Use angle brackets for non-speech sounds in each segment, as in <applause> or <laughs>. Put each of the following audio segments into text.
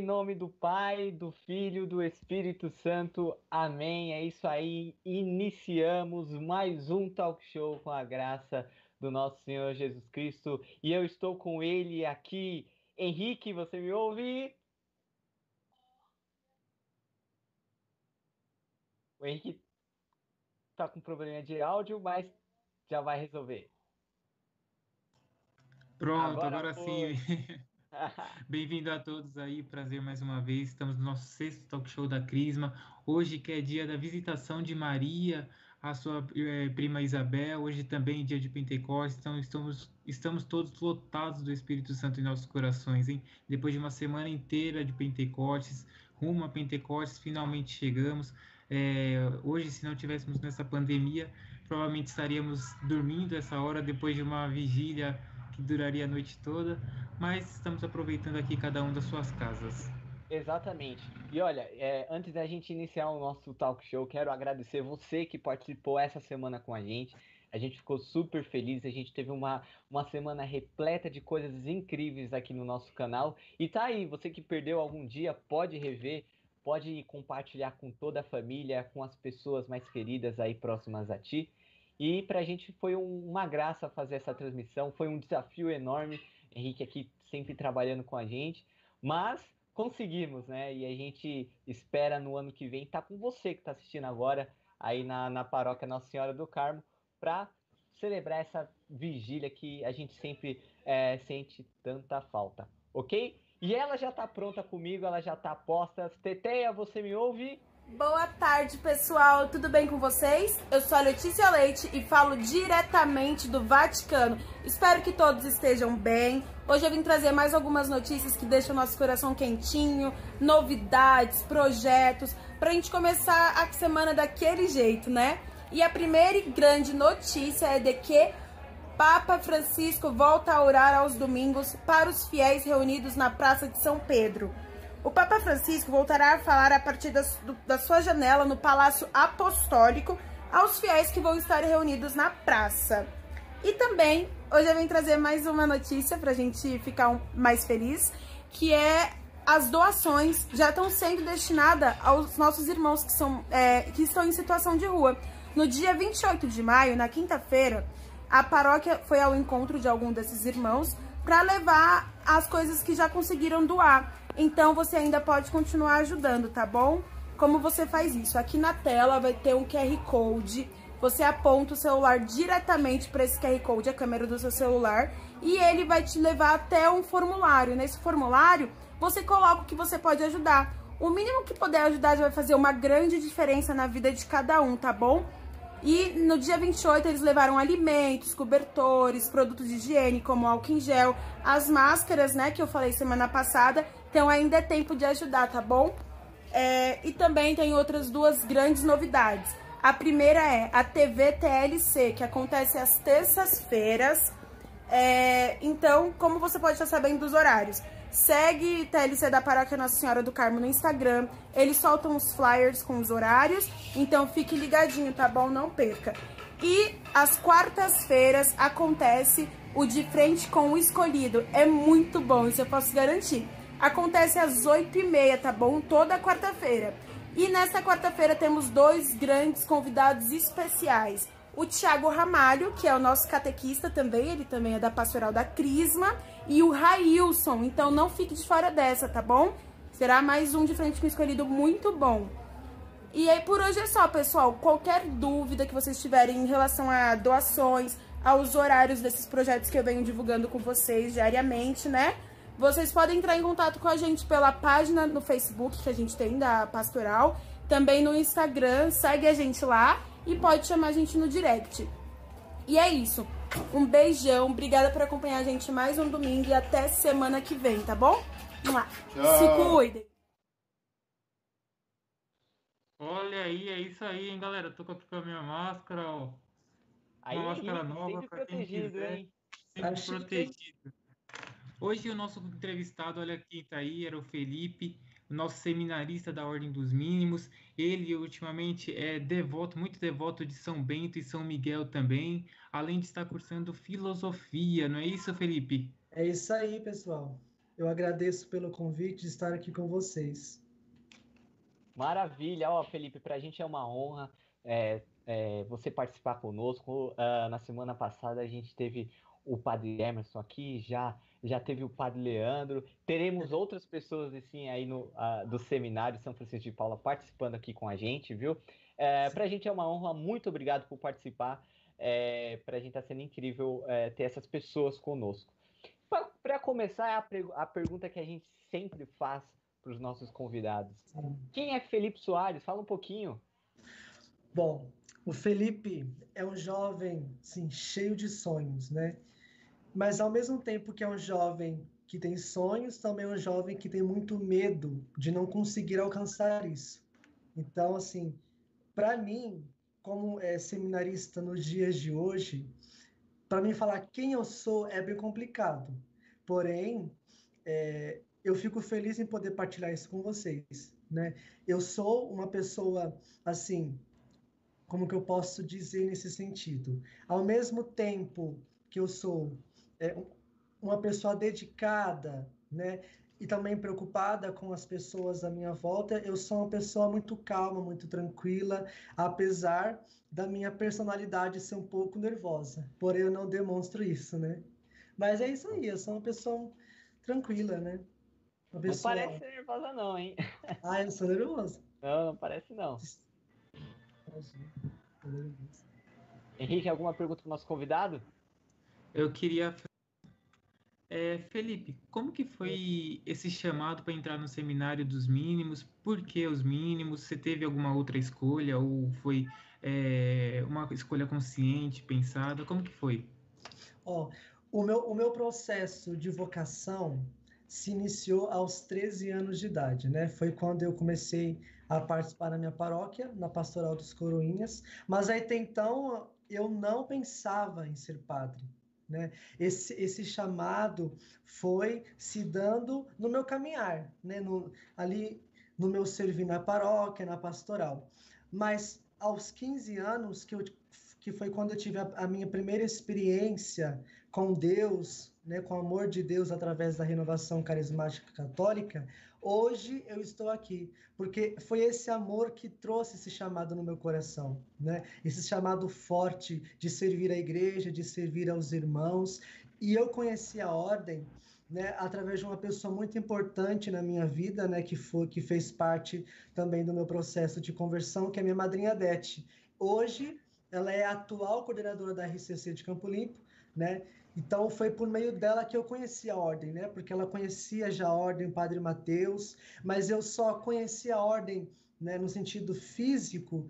Em nome do Pai, do Filho, do Espírito Santo. Amém. É isso aí. Iniciamos mais um talk show com a graça do nosso Senhor Jesus Cristo. E eu estou com ele aqui. Henrique, você me ouve? O Henrique tá com problema de áudio, mas já vai resolver. Pronto, Agora agora, sim. <laughs> <laughs> Bem-vindo a todos aí, prazer mais uma vez. Estamos no nosso sexto talk show da Crisma. Hoje que é dia da visitação de Maria, a sua eh, prima Isabel. Hoje também é dia de Pentecostes. Então estamos, estamos todos lotados do Espírito Santo em nossos corações, hein? Depois de uma semana inteira de Pentecostes, rumo a Pentecostes, finalmente chegamos. Eh, hoje, se não tivéssemos nessa pandemia, provavelmente estaríamos dormindo essa hora depois de uma vigília que duraria a noite toda, mas estamos aproveitando aqui cada um das suas casas. Exatamente. E olha, é, antes da gente iniciar o nosso talk show, quero agradecer você que participou essa semana com a gente. A gente ficou super feliz, a gente teve uma, uma semana repleta de coisas incríveis aqui no nosso canal. E tá aí, você que perdeu algum dia, pode rever, pode compartilhar com toda a família, com as pessoas mais queridas aí próximas a ti. E pra gente foi um- uma graça fazer essa transmissão, foi um desafio enorme. Henrique aqui sempre trabalhando com a gente, mas conseguimos, né? E a gente espera no ano que vem estar com você que está assistindo agora aí na, na paróquia Nossa Senhora do Carmo para celebrar essa vigília que a gente sempre é, sente tanta falta, ok? E ela já tá pronta comigo, ela já tá posta. Teteia, você me ouve? Boa tarde, pessoal. Tudo bem com vocês? Eu sou a Letícia Leite e falo diretamente do Vaticano. Espero que todos estejam bem. Hoje eu vim trazer mais algumas notícias que deixam nosso coração quentinho, novidades, projetos, pra gente começar a semana daquele jeito, né? E a primeira grande notícia é de que Papa Francisco volta a orar aos domingos para os fiéis reunidos na Praça de São Pedro. O Papa Francisco voltará a falar a partir das- do- da sua janela no Palácio Apostólico aos fiéis que vão estar reunidos na praça. E também, hoje eu venho trazer mais uma notícia pra gente ficar um- mais feliz, que é as doações já estão sendo destinadas aos nossos irmãos que, são, é, que estão em situação de rua. No dia 28 de maio, na quinta-feira, a paróquia foi ao encontro de algum desses irmãos para levar as coisas que já conseguiram doar. Então você ainda pode continuar ajudando, tá bom? Como você faz isso? Aqui na tela vai ter um QR Code. Você aponta o celular diretamente para esse QR Code, a câmera do seu celular, e ele vai te levar até um formulário. Nesse formulário, você coloca o que você pode ajudar. O mínimo que puder ajudar já vai fazer uma grande diferença na vida de cada um, tá bom? E no dia 28 eles levaram alimentos, cobertores, produtos de higiene como álcool em gel, as máscaras, né, que eu falei semana passada. Então ainda é tempo de ajudar, tá bom? É, e também tem outras duas grandes novidades. A primeira é a TV TLC, que acontece às terças-feiras. É, então, como você pode estar sabendo dos horários? Segue TLC da Paróquia Nossa Senhora do Carmo no Instagram. Eles soltam os flyers com os horários. Então fique ligadinho, tá bom? Não perca. E às quartas-feiras acontece o De Frente com o Escolhido. É muito bom, isso eu posso garantir. Acontece às 8h30, tá bom? Toda quarta-feira. E nesta quarta-feira temos dois grandes convidados especiais. O Tiago Ramalho, que é o nosso catequista também, ele também é da Pastoral da Crisma, e o Railson. Então não fique de fora dessa, tá bom? Será mais um de frente com escolhido muito bom. E aí por hoje é só, pessoal. Qualquer dúvida que vocês tiverem em relação a doações, aos horários desses projetos que eu venho divulgando com vocês diariamente, né? Vocês podem entrar em contato com a gente pela página no Facebook que a gente tem da Pastoral, também no Instagram, segue a gente lá e pode chamar a gente no direct. E é isso. Um beijão, obrigada por acompanhar a gente mais um domingo e até semana que vem, tá bom? Vamos lá. Tchau. Se cuidem. Olha aí, é isso aí, hein, galera. Tô com a minha máscara, ó. Aí, Uma máscara nova pra quem protegido, quiser. hein? Sempre Acho que- protegido. Hoje o nosso entrevistado, olha quem tá aí, era o Felipe, o nosso seminarista da Ordem dos Mínimos. Ele ultimamente é devoto, muito devoto de São Bento e São Miguel também, além de estar cursando filosofia, não é isso, Felipe? É isso aí, pessoal. Eu agradeço pelo convite de estar aqui com vocês. Maravilha, ó, Felipe, pra gente é uma honra é, é, você participar conosco. Ah, na semana passada a gente teve o Padre Emerson aqui, já já teve o Padre Leandro, teremos outras pessoas assim aí no ah, do seminário São Francisco de Paula participando aqui com a gente, viu? É, pra gente é uma honra, muito obrigado por participar. É, pra gente tá sendo incrível é, ter essas pessoas conosco. Para começar, é a, a pergunta que a gente sempre faz para os nossos convidados. Quem é Felipe Soares? Fala um pouquinho. Bom, o Felipe é um jovem, sim, cheio de sonhos, né? Mas ao mesmo tempo que é um jovem que tem sonhos, também é um jovem que tem muito medo de não conseguir alcançar isso. Então, assim, para mim, como é, seminarista nos dias de hoje, para mim falar quem eu sou é bem complicado. Porém, é, eu fico feliz em poder partilhar isso com vocês, né? Eu sou uma pessoa, assim, como que eu posso dizer nesse sentido? Ao mesmo tempo que eu sou é, um- uma pessoa dedicada, né? E também preocupada com as pessoas à minha volta, eu sou uma pessoa muito calma, muito tranquila, apesar da minha personalidade ser um pouco nervosa. Porém, eu não demonstro isso, né? Mas é isso aí, eu sou uma pessoa tranquila, né? Uma Não pessoa... parece ser nervosa, não, hein? <laughs> Ah, eu sou nervoso. Não, não parece não. Henrique, alguma pergunta para o nosso convidado? Eu queria. É, Felipe, como que foi esse chamado para entrar no seminário dos mínimos? Por que os mínimos? Você teve alguma outra escolha ou foi é, uma escolha consciente, pensada? Como que foi? Ó, o meu, o meu processo de vocação se iniciou aos 13 anos de idade, né? Foi quando eu comecei a participar na minha paróquia, na Pastoral dos Coroinhas, mas até então eu não pensava em ser padre, né? Esse, esse chamado foi se dando no meu caminhar, né? No, ali no meu servir na paróquia, na pastoral. Mas aos 15 anos, que, eu, que foi quando eu tive a, a minha primeira experiência com Deus, né, com o amor de Deus através da renovação carismática católica, hoje eu estou aqui, porque foi esse amor que trouxe esse chamado no meu coração, né? Esse chamado forte de servir a igreja, de servir aos irmãos, e eu conheci a ordem né, através de uma pessoa muito importante na minha vida, né, que foi que fez parte também do meu processo de conversão, que é minha madrinha Dete. Hoje ela é a atual coordenadora da RCC de Campo Limpo, né? Então foi por meio dela que eu conheci a ordem, né? Porque ela conhecia já a ordem Padre Mateus, mas eu só conheci a ordem, né, no sentido físico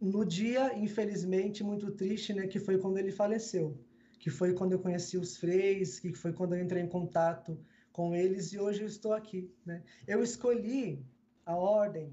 no dia, infelizmente, muito triste, né, que foi quando ele faleceu, que foi quando eu conheci os freis, que foi quando eu entrei em contato com eles e hoje eu estou aqui, né? Eu escolhi a ordem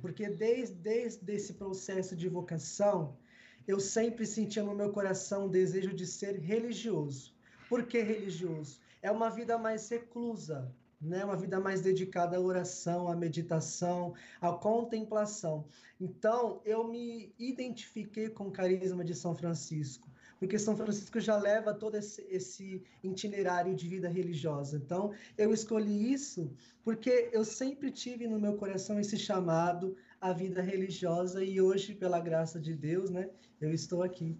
porque desde, desde esse processo de vocação, eu sempre sentia no meu coração o desejo de ser religioso. Por que religioso? É uma vida mais reclusa, né? Uma vida mais dedicada à oração, à meditação, à contemplação. Então, eu me identifiquei com o carisma de São Francisco, porque São Francisco já leva todo esse, esse itinerário de vida religiosa. Então, eu escolhi isso porque eu sempre tive no meu coração esse chamado à vida religiosa e hoje, pela graça de Deus, né, eu estou aqui.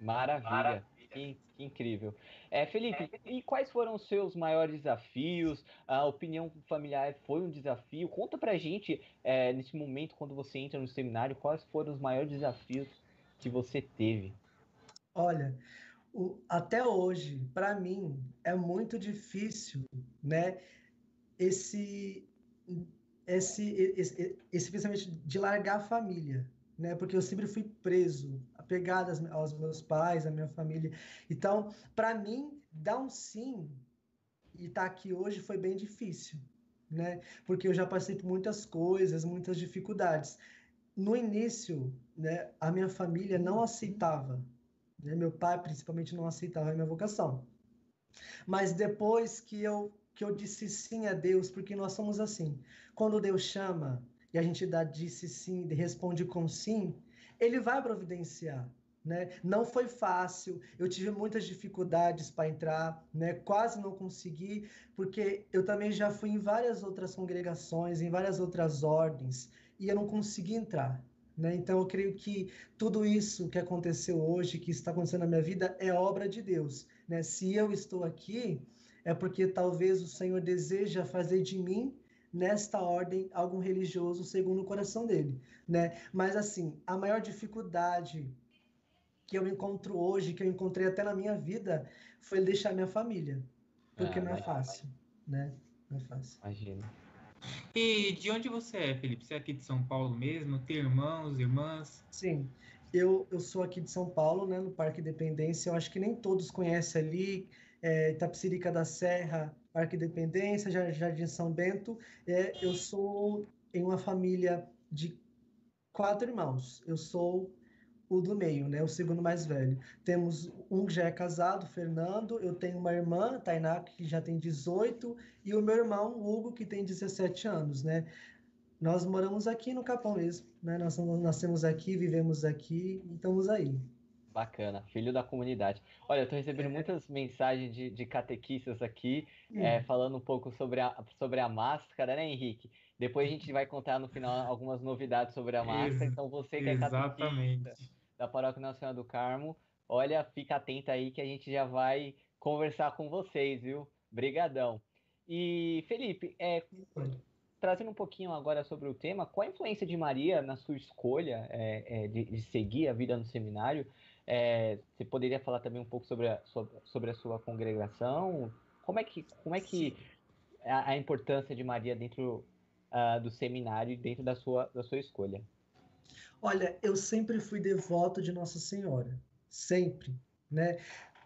Maravilha. Que, que incrível. É, Felipe, e quais foram os seus maiores desafios? A opinião familiar foi um desafio? Conta pra gente, é, nesse momento, quando você entra no seminário, quais foram os maiores desafios que você teve? Olha, o- até hoje, para mim, é muito difícil, né, esse, esse, esse, esse pensamento de largar a família, né, porque eu sempre fui preso, apegado aos meus pais, à minha família. Então, para mim, dar um sim e estar aqui hoje foi bem difícil, né, porque eu já passei por muitas coisas, muitas dificuldades. No início, né, a minha família não aceitava né? Meu pai, principalmente, não aceitava a minha vocação. Mas depois que eu, que eu disse sim a Deus, porque nós somos assim, quando Deus chama e a gente dá disse sim responde com sim, Ele vai providenciar. Né? Não foi fácil, eu tive muitas dificuldades para entrar, né? quase não consegui, porque eu também já fui em várias outras congregações, em várias outras ordens, e eu não consegui entrar. Né? Então, eu creio que tudo isso que aconteceu hoje, que está acontecendo na minha vida, é obra de Deus. Né? Se eu estou aqui, é porque talvez o Senhor deseja fazer de mim, nesta ordem, algum religioso segundo o coração dele. Né? Mas, assim, a maior dificuldade que eu encontro hoje, que eu encontrei até na minha vida, foi deixar minha família. Porque Ah, não é fácil. Né? Não é fácil. Imagina. E de onde você é, Felipe? Você é aqui de São Paulo mesmo? Tem irmãos, irmãs? Sim, eu, eu sou aqui de São Paulo, né, no Parque Independência. Eu acho que nem todos conhecem ali, é, Itapecerica da Serra, Jar- Jardim São Bento. É, eu sou em uma família de quatro irmãos. Eu sou o do meio, né, o segundo mais velho. Temos um que já é casado, Fernando. Eu tenho uma irmã, Tainá, que já tem 18, e o meu irmão, Hugo, que tem 17 anos, né? Nós moramos aqui no Capão mesmo, né? Nós nascemos aqui, vivemos aqui e estamos aí. Bacana, filho da comunidade. Olha, eu tô recebendo muitas mensagens de, de catequistas aqui, é, falando um pouco sobre a, sobre a máscara, né, Henrique? Depois a gente vai contar no final <laughs> algumas novidades sobre a máscara. Ex- Então, você que é catequista da Paróquia Senhora do Carmo, olha, fica atenta aí que a gente já vai conversar com vocês, viu? Brigadão. E, Felipe, é, trazendo um pouquinho agora sobre o tema, qual a influência de Maria na sua escolha é, é, de, de seguir a vida no seminário? É, você poderia falar também um pouco sobre a, sua- sobre a sua congregação? Como é que, como é que a, a importância de Maria dentro ah, do seminário e dentro da sua, da sua escolha? Olha, eu sempre fui devoto de Nossa Senhora, sempre, né?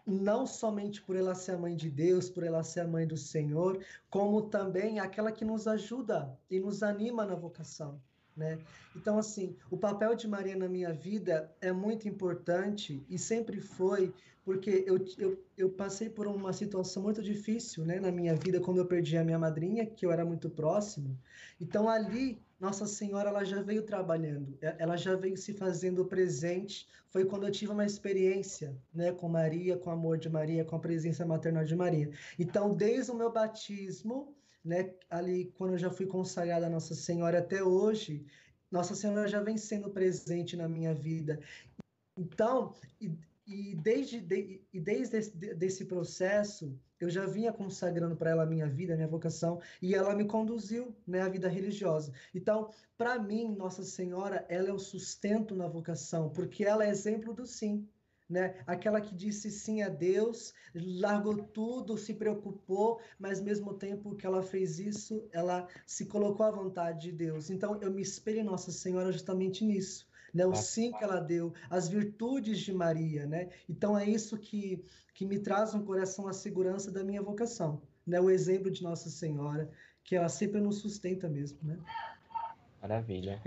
Não somente por ela ser a mãe de Deus, por ela ser a mãe do Senhor, como também aquela que nos ajuda e nos anima na vocação, né? Então, assim, o papel de Maria na minha vida é muito importante e sempre foi, porque eu, eu, eu passei por uma situação muito difícil, né, na minha vida, quando eu perdi a minha madrinha, que eu era muito próximo. Então, ali, Nossa Senhora, ela já veio trabalhando, ela já veio se fazendo presente. Foi quando eu tive uma experiência, né, com Maria, com o amor de Maria, com a presença maternal de Maria. Então, desde o meu batismo, né, ali quando eu já fui consagrada a Nossa Senhora até hoje, Nossa Senhora já vem sendo presente na minha vida. Então, e, e desde, de, e desde esse, de- desse processo, eu já vinha consagrando para ela a minha vida, a minha vocação, e ela me conduziu, né, à vida religiosa. Então, para mim, Nossa Senhora, ela é o sustento na vocação, porque ela é exemplo do sim. Né? Aquela que disse sim a Deus, largou tudo, se preocupou, mas ao mesmo tempo que ela fez isso, ela se colocou à vontade de Deus. Então, eu me espelho em Nossa Senhora justamente nisso. Né, o sim que ela deu, as virtudes de Maria, né? Então é isso que, que me traz no coração a segurança da minha vocação, né? O exemplo de Nossa Senhora, que ela sempre nos sustenta mesmo, né? Maravilha.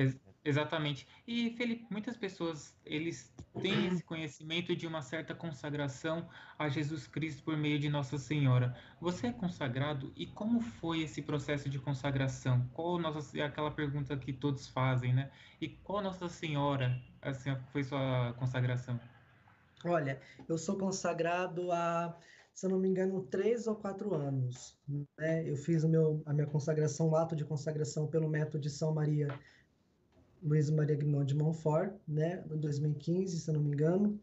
Exatamente. E, Felipe, muitas pessoas, eles têm <clears throat> esse conhecimento de uma certa consagração a Jesus Cristo por meio de Nossa Senhora. Você é consagrado e como foi esse processo de consagração? Qual nossa, é aquela pergunta que todos fazem, né? E qual Nossa Senhora assim, foi sua consagração? Olha, eu sou consagrado há, se eu não me engano, três ou quatro anos, né? Eu fiz o meu, a minha consagração, o ato de consagração pelo método de São Maria, Luiz Maria Guimond de Montfort, né? Em 2015, se eu não me engano.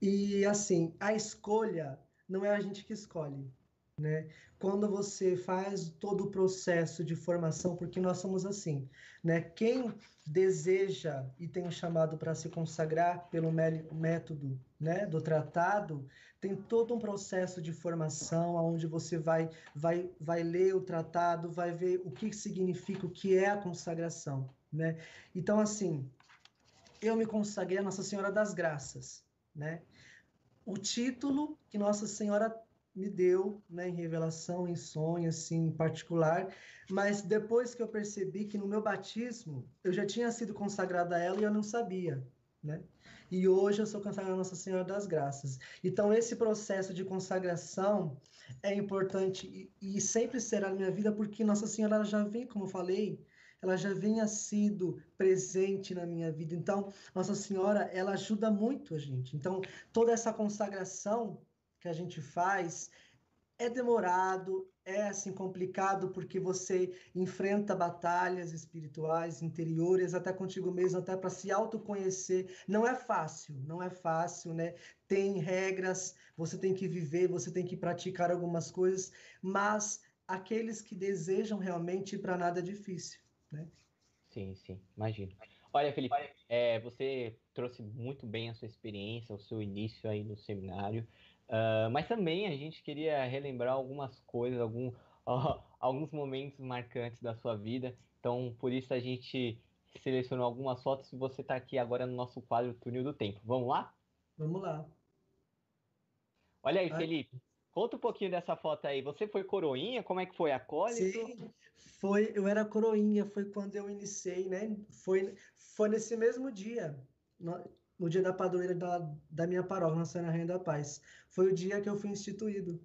E assim, a escolha não é a gente que escolhe, né? Quando você faz todo o processo de formação, porque nós somos assim, né? Quem deseja e tem um chamado para se consagrar pelo mé- método, né, do tratado, tem todo um processo de formação onde você vai vai vai ler o tratado, vai ver o que significa, o que é a consagração, né? Então assim, eu me consagrei a Nossa Senhora das Graças, né? O título que Nossa Senhora me deu, né, em revelação, em sonho, assim, em particular, mas depois que eu percebi que no meu batismo eu já tinha sido consagrada a ela e eu não sabia, né? E hoje eu sou consagrada a Nossa Senhora das Graças. Então esse processo de consagração é importante e, e sempre será na minha vida porque Nossa Senhora já vem, como eu falei, ela já vinha sido presente na minha vida. Então, Nossa Senhora, ela ajuda muito a gente. Então, toda essa consagração que a gente faz é demorado, é assim complicado porque você enfrenta batalhas espirituais, interiores, até contigo mesmo, até para se autoconhecer. Não é fácil, não é fácil, né? Tem regras, você tem que viver, você tem que praticar algumas coisas, mas aqueles que desejam realmente para nada é difícil, né? Sim, sim, imagino. Olha, Felipe, é, você trouxe muito bem a sua experiência, o seu início aí no seminário, ah, mas também a gente queria relembrar algumas coisas, algum, <laughs> ó, alguns momentos marcantes da sua vida. Então, por isso a gente selecionou algumas fotos e você está aqui agora no nosso quadro Túnel do Tempo. Vamos lá? Vamos lá. Olha aí, Ai. Felipe, conta um pouquinho dessa foto aí. Você foi coroinha? Como é que foi? Acólito? Sim, foi, eu era coroinha, foi quando eu iniciei, né? Foi, foi nesse mesmo dia, no, no dia da padroeira da, da minha paróquia, Nossa Senhora Rainha da Paz. Foi o dia que eu fui instituído.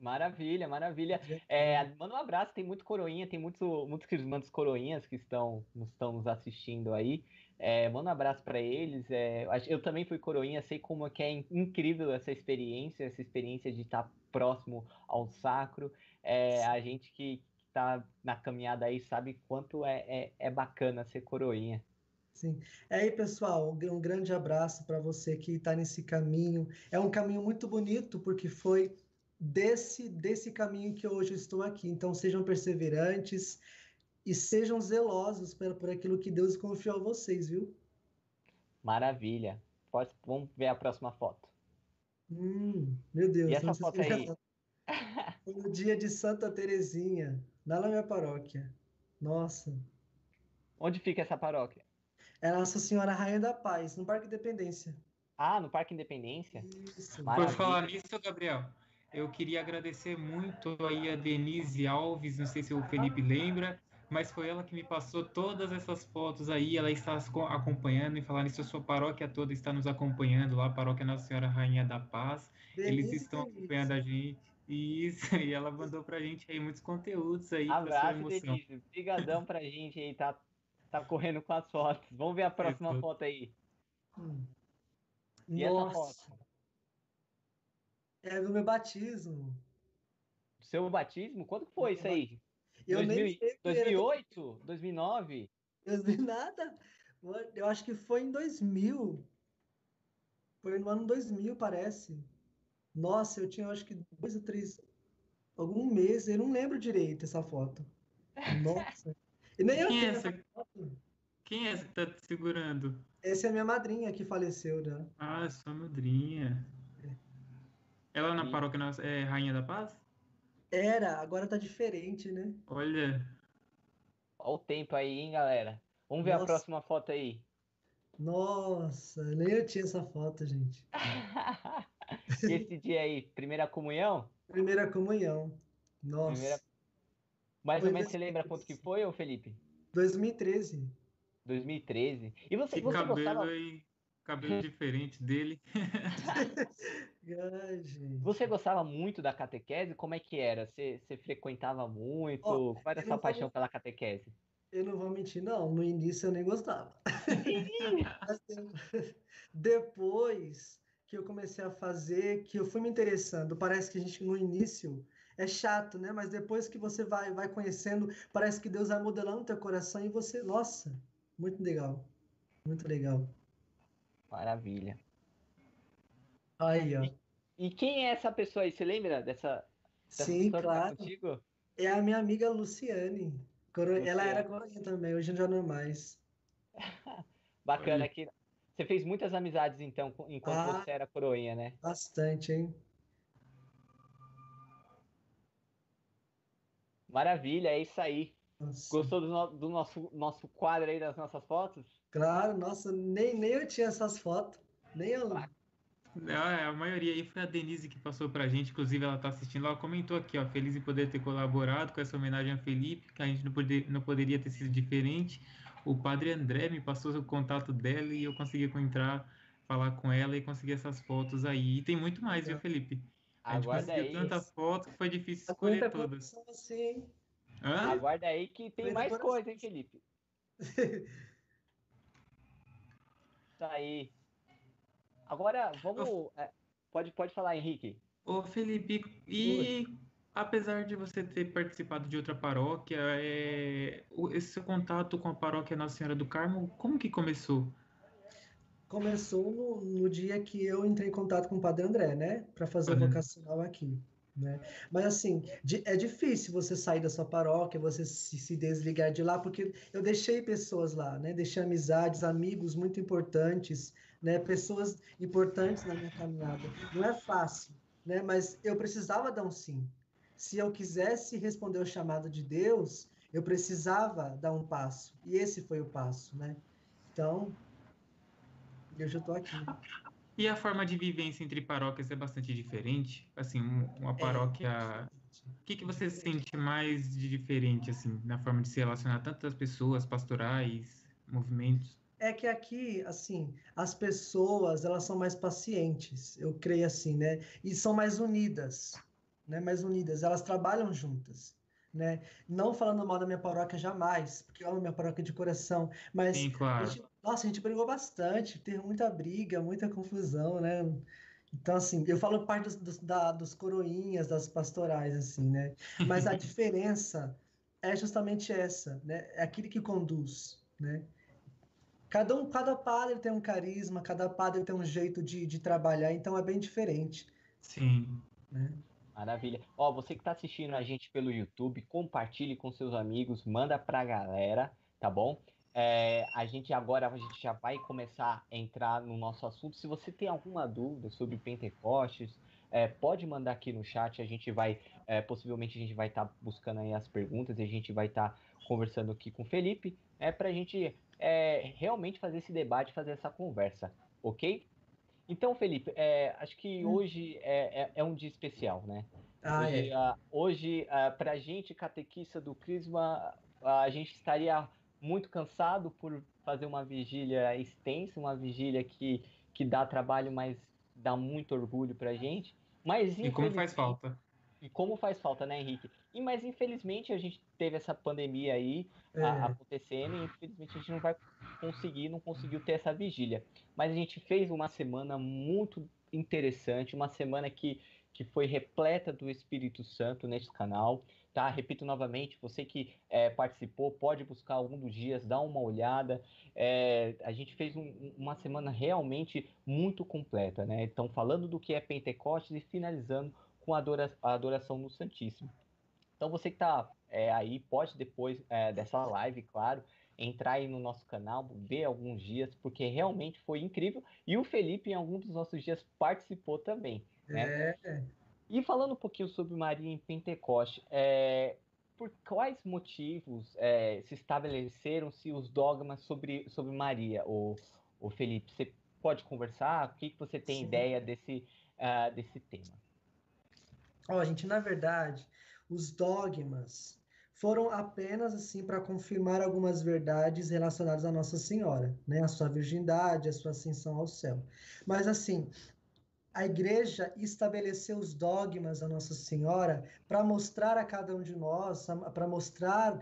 Maravilha, maravilha. É, manda um abraço, tem muito coroinha, tem muitos, muitos crismandos coroinhas que estão, estão nos assistindo aí. É, manda um abraço para eles. é, eu também fui coroinha, sei como é que é in- incrível essa experiência, essa experiência de estar próximo ao sacro. É, a gente que está na caminhada aí sabe quanto é, é, é bacana ser coroinha. Sim. É aí, pessoal, um grande abraço para você que está nesse caminho. É um caminho muito bonito, porque foi desse, desse caminho que hoje eu estou aqui. Então, sejam perseverantes e sejam zelosos por, por aquilo que Deus confiou a vocês, viu? Maravilha. Pode, vamos ver a próxima foto. Hum, meu Deus, E essa foto aí? Foi no dia de Santa Terezinha, lá na minha paróquia. Nossa, Onde fica essa paróquia? é Nossa Senhora Rainha da Paz, no Parque Independência. Ah, no Parque Independência? Isso. Por Maravilha. falar nisso, Gabriel, eu queria agradecer muito aí a Denise Alves, não sei se o Felipe lembra, mas foi ela que me passou todas essas fotos aí, ela está acompanhando e falar nisso, a sua paróquia toda está nos acompanhando lá, a paróquia Nossa Senhora Rainha da Paz, eles Denise estão acompanhando a gente, isso, <laughs> e ela mandou pra gente aí muitos conteúdos aí, pra sua Abraço, emoção. Denise. Obrigadão pra gente aí, tá, tá correndo com as fotos. Vamos ver a próxima foto aí. Hum. E essa Nossa, foto? é do meu batismo. Seu batismo? Quando que foi isso aí? Eu nem 2000 sei que era 2008? 2009? Eu vi nada. Eu acho que foi em 2000. Foi no ano 2000, parece. Nossa, eu tinha acho que dois ou três, algum mês, eu não lembro direito essa foto. <laughs> Nossa. E nem eu Quem é tenho essa? foto. Quem é essa que tá te segurando? Essa é a minha madrinha que faleceu já. Ah, sua madrinha. Ela na E- paróquia é Rainha da Paz? Era, agora tá diferente, né? Olha, Olha o tempo aí, hein, galera? Vamos ver a Nossa. próxima foto aí. Nossa, nem eu tinha essa foto, gente. <laughs> Esse dia aí, primeira comunhão? Primeira comunhão. Nossa. Primeira- Mais Foi ou menos você lembra 2013. quanto que foi, ô Felipe? 2013. 2013. E você, que você cabelo gostava, aí, cabelo diferente dele. <laughs> Gente. você gostava muito da catequese? Como é que era? Você, você frequentava muito? Ó, Qual era a sua não vou- paixão pela catequese? Eu não vou mentir, não. No início eu nem gostava. Mas <laughs> tem- Depois que eu comecei a fazer, que eu fui me interessando. Parece que a gente no início é chato, né? Mas depois que você vai vai conhecendo, parece que Deus vai modelando teu coração e você, nossa, muito legal. Muito legal. Maravilha. Aí, ó. E quem é essa pessoa aí? Você lembra dessa, dessa Sim, tá claro. contigo? É a minha amiga Luciane. Coro- Ela era Luciane. coroinha também, hoje já não é mais. <laughs> Bacana que você fez muitas amizades então enquanto Ah. você era coroinha, né? Bastante, hein? Maravilha, é isso aí. Nossa. Gostou do, no- do nosso, nosso quadro aí das nossas fotos? Claro, nossa, nem, nem eu tinha essas fotos. Nem eu. Ah, a maioria aí foi a Denise que passou pra gente, inclusive ela tá assistindo, ela comentou aqui, ó, feliz em poder ter colaborado com essa homenagem a Felipe, que a gente não, poder, não poderia ter sido diferente. O padre André me passou o contato dela e eu consegui entrar, falar com ela e conseguir essas fotos aí. E tem muito mais, viu, Felipe? A gente Aguarda conseguiu aí. tanta foto que foi difícil escolher todas. Hã? Aguarda aí que tem mais coisa, hein, Felipe? <laughs> Tá aí. Agora, vamos. é, pode, pode falar, Henrique. Ô Felipe, e apesar de você ter participado de outra paróquia, é, o- esse seu contato com a paróquia Nossa Senhora do Carmo, como que começou? Começou no, no dia que eu entrei em contato com o Padre André, né? Para fazer o Uhum. vocacional aqui, né? Mas assim, di- é difícil você sair da sua paróquia, você se, se desligar de lá, porque eu deixei pessoas lá, né? Deixei amizades, amigos muito importantes, né? Pessoas importantes na minha caminhada. Não é fácil, né? Mas eu precisava dar um sim. Se eu quisesse responder o chamado de Deus, eu precisava dar um passo. E esse foi o passo, né? Então, eu já estou aqui. E a forma de vivência entre paróquias é bastante diferente? Assim, um- É. uma paróquia. O que que você sente mais de diferente, assim, na forma de se relacionar tanto as pessoas, pastorais, movimentos? É que aqui, assim, as pessoas, elas são mais pacientes, eu creio assim, né? E são mais unidas, né? Mais unidas, elas trabalham juntas, né? Não falando mal da minha paróquia jamais, porque eu amo minha paróquia de coração, mas Sim, a claro. gente- nossa, a gente brigou bastante, teve muita briga, muita confusão, né? Então, assim, eu falo parte dos, dos, da- dos coroinhas, das pastorais, assim, né? Mas a <laughs> diferença é justamente essa, né? É aquele que conduz, né? Cada um, cada padre tem um carisma, cada padre tem um jeito de, de trabalhar, então é bem diferente, Sim. né? Maravilha. Ó, você que tá assistindo a gente pelo YouTube, compartilhe com seus amigos, manda pra galera, tá bom? É, a gente agora a gente já vai começar a entrar no nosso assunto. Se você tem alguma dúvida sobre Pentecostes, é, pode mandar aqui no chat. A gente vai, é, possivelmente a gente vai estar buscando aí as perguntas e a gente vai estar conversando aqui com o Felipe, é, para a gente é, realmente fazer esse debate, fazer essa conversa, ok? Então, Felipe, é, acho que Hum. hoje é, é- é um dia especial, né? Ah, Hoje, é. ah, hoje para a gente, catequista do Crisma, a gente estaria muito cansado por fazer uma vigília extensa, uma vigília que, que dá trabalho, mas dá muito orgulho para a gente. Mas, E como faz falta? E como faz falta, né, Henrique? E, mas infelizmente a gente teve essa pandemia aí a- É. acontecendo e infelizmente a gente não vai conseguir, não conseguiu ter essa vigília. Mas a gente fez uma semana muito interessante, uma semana que, que foi repleta do Espírito Santo nesse canal, tá? Repito novamente, você que é, participou, pode buscar algum dos dias, dá uma olhada. É, a gente fez um- uma semana realmente muito completa, né? Então, falando do que é Pentecostes e finalizando com a adora- a adoração no Santíssimo. Então, você que está aí, pode depois é, dessa live, claro, entrar aí no nosso canal, ver alguns dias, porque realmente foi incrível. E o Felipe, em algum dos nossos dias, participou também. né? É, E falando um pouquinho sobre Maria em Pentecoste, é, por quais motivos é, se estabeleceram-se os dogmas sobre, sobre Maria, o, o Felipe? Você pode conversar? O que, que você tem Sim. ideia desse, ah, desse tema? Ó, gente, na verdade, os dogmas foram apenas assim para confirmar algumas verdades relacionadas à Nossa Senhora, né? A sua virgindade, a sua ascensão ao céu. Mas assim, a igreja estabeleceu os dogmas da Nossa Senhora para mostrar a cada um de nós, para mostrar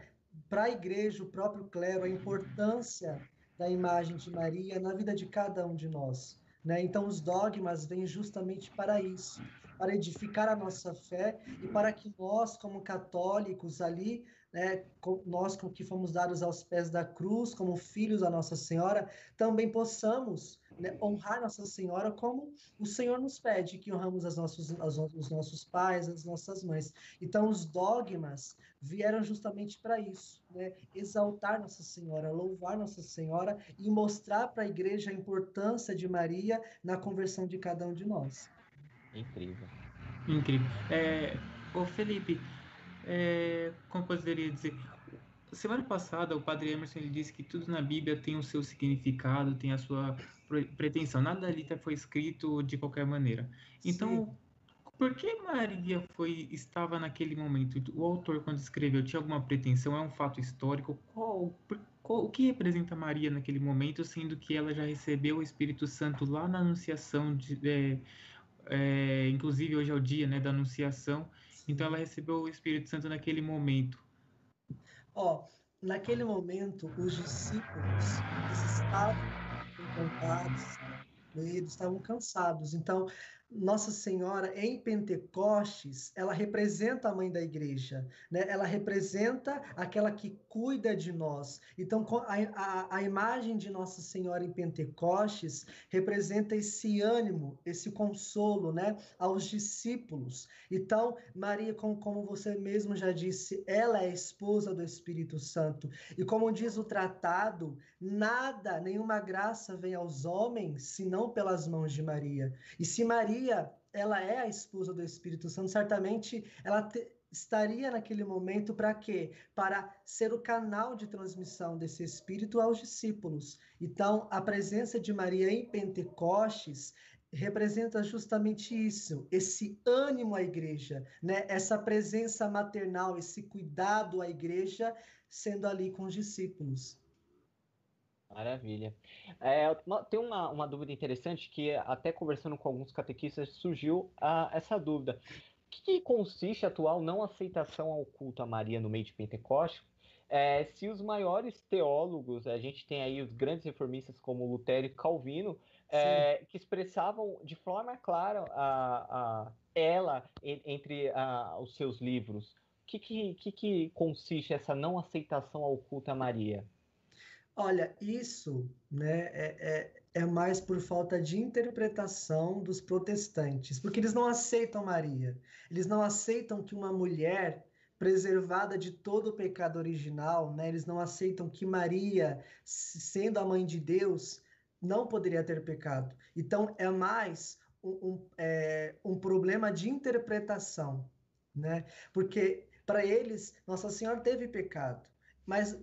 para a igreja, o próprio clero, a importância da imagem de Maria na vida de cada um de nós. Né? Então, os dogmas vêm justamente para isso, para edificar a nossa fé e para que nós, como católicos ali, né, nós que fomos dados aos pés da cruz, como filhos da Nossa Senhora, também possamos né, honrar Nossa Senhora como o Senhor nos pede, que honramos as nossos, as, os nossos pais, as nossas mães. Então, os dogmas vieram justamente para isso, né? exaltar Nossa Senhora, louvar Nossa Senhora e mostrar para a igreja a importância de Maria na conversão de cada um de nós. Incrível. Incrível. É, ô Felipe, é, como poderia dizer, semana passada o padre Emerson ele disse que tudo na Bíblia tem o seu significado, tem a sua pretensão. Nada ali foi escrito de qualquer maneira. Então, Sim. por que Maria foi estava naquele momento? O autor quando escreveu tinha alguma pretensão? É um fato histórico? Qual, qual, o que representa Maria naquele momento, sendo que ela já recebeu o Espírito Santo lá na Anunciação de, é, é, inclusive hoje é o dia né, da Anunciação. Então ela recebeu o Espírito Santo naquele momento. Ó, naquele momento, os discípulos estavam encantados, eles estavam cansados. Então, nossa Senhora em Pentecostes, ela representa a mãe da igreja, né? Ela representa aquela que cuida de nós. Então, a, a, a imagem de Nossa Senhora em Pentecostes representa esse ânimo, esse consolo, né? Aos discípulos. Então, Maria, como, como você mesmo já disse, ela é esposa do Espírito Santo. E como diz o tratado, nada, nenhuma graça vem aos homens senão pelas mãos de Maria. E se Maria Maria, ela é a esposa do Espírito Santo, certamente ela te, estaria naquele momento para quê? Para ser o canal de transmissão desse Espírito aos discípulos. Então, a presença de Maria em Pentecostes representa justamente isso, esse ânimo à igreja, né? Essa presença maternal, esse cuidado à igreja sendo ali com os discípulos. Maravilha. É, tem uma, uma dúvida interessante que, até conversando com alguns catequistas, surgiu a, essa dúvida. O que, que, consiste a atual não aceitação ao culto a Maria no meio de Pentecostes? É, se os maiores teólogos, a gente tem aí os grandes reformistas como Lutero e Calvino, é, que expressavam de forma clara a, a ela entre a, os seus livros. O que, que, que, que consiste essa não aceitação ao culto a Maria? Olha, isso né, é, é, é, mais por falta de interpretação dos protestantes, porque eles não aceitam Maria. Eles não aceitam que uma mulher preservada de todo o pecado original, né, eles não aceitam que Maria, sendo a mãe de Deus, não poderia ter pecado. Então, é mais um, um, é, um problema de interpretação, né? Porque para eles, Nossa Senhora teve pecado, mas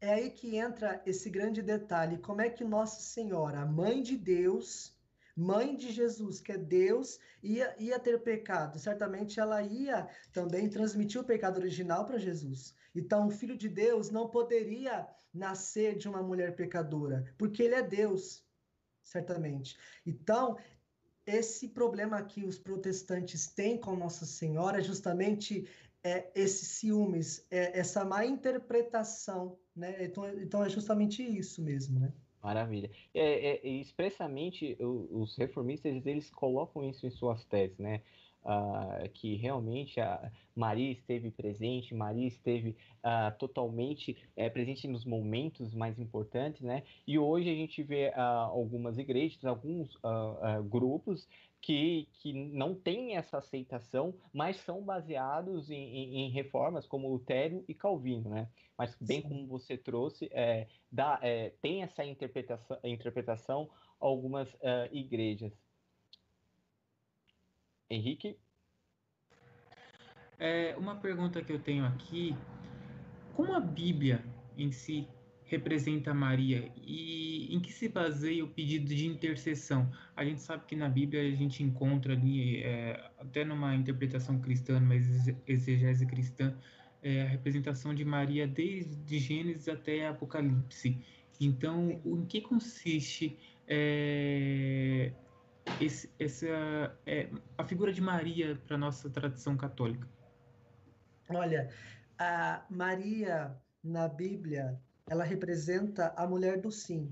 é aí que entra esse grande detalhe: como é que Nossa Senhora, mãe de Deus, mãe de Jesus, que é Deus, ia, ia ter pecado? Certamente ela ia também transmitir o pecado original para Jesus. Então, o Filho de Deus não poderia nascer de uma mulher pecadora, porque ele é Deus, certamente. Então, esse problema que os protestantes têm com Nossa Senhora é justamente é, esses ciúmes, é, essa má interpretação, né? Então, então é justamente isso mesmo, né? Maravilha. É, é, expressamente, os reformistas, eles colocam isso em suas teses, né? Uh, que realmente a Maria esteve presente, Maria esteve uh, totalmente uh, presente nos momentos mais importantes, né? E hoje a gente vê ah, algumas igrejas, alguns grupos que, que não têm essa aceitação, mas são baseados em, em, em reformas como Lutero e Calvino, né? Mas bem Sim. como você trouxe, é, dá, é, tem essa interpretação, interpretação algumas uh, igrejas. Henrique? É, uma pergunta que eu tenho aqui, como a Bíblia em si representa Maria e em que se baseia o pedido de intercessão? A gente sabe que na Bíblia a gente encontra ali, é, até numa interpretação cristã, mas exegese cristã, é, a representação de Maria desde Gênesis até Apocalipse. Então, em que consiste é, esse, essa, é, a figura de Maria para nossa tradição católica? Olha, a Maria na Bíblia ela representa a mulher do sim.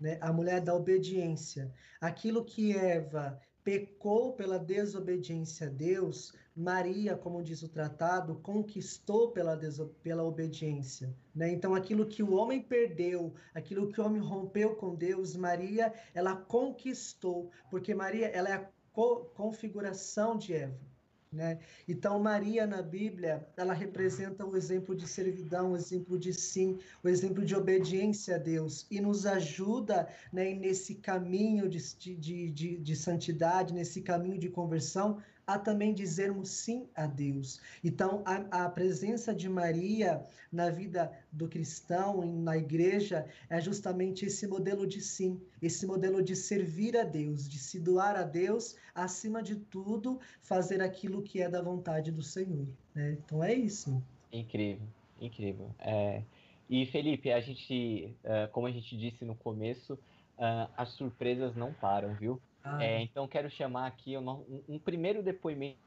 né? A mulher da obediência. Aquilo que Eva pecou pela desobediência a Deus, Maria, como diz o tratado, conquistou pela, pela obediência. Né? Então, aquilo que o homem perdeu, aquilo que o homem rompeu com Deus, Maria, ela conquistou, porque Maria, ela é a co- configuração de Eva. Né? Então, Maria na Bíblia, ela representa o exemplo de servidão, o exemplo de sim, o exemplo de obediência a Deus e nos ajuda né, nesse caminho de, de, de, de santidade, nesse caminho de conversão, a também dizermos sim a Deus. Então, a, a presença de Maria na vida do cristão, na igreja, é justamente esse modelo de sim, esse modelo de servir a Deus, de se doar a Deus, acima de tudo, fazer aquilo que é da vontade do Senhor. Né? Então, é isso. Incrível, incrível. É, e Felipe, a gente, é, como a gente disse no começo, ah, as surpresas não param, viu? Ah, É, então quero chamar aqui um, um primeiro depoimento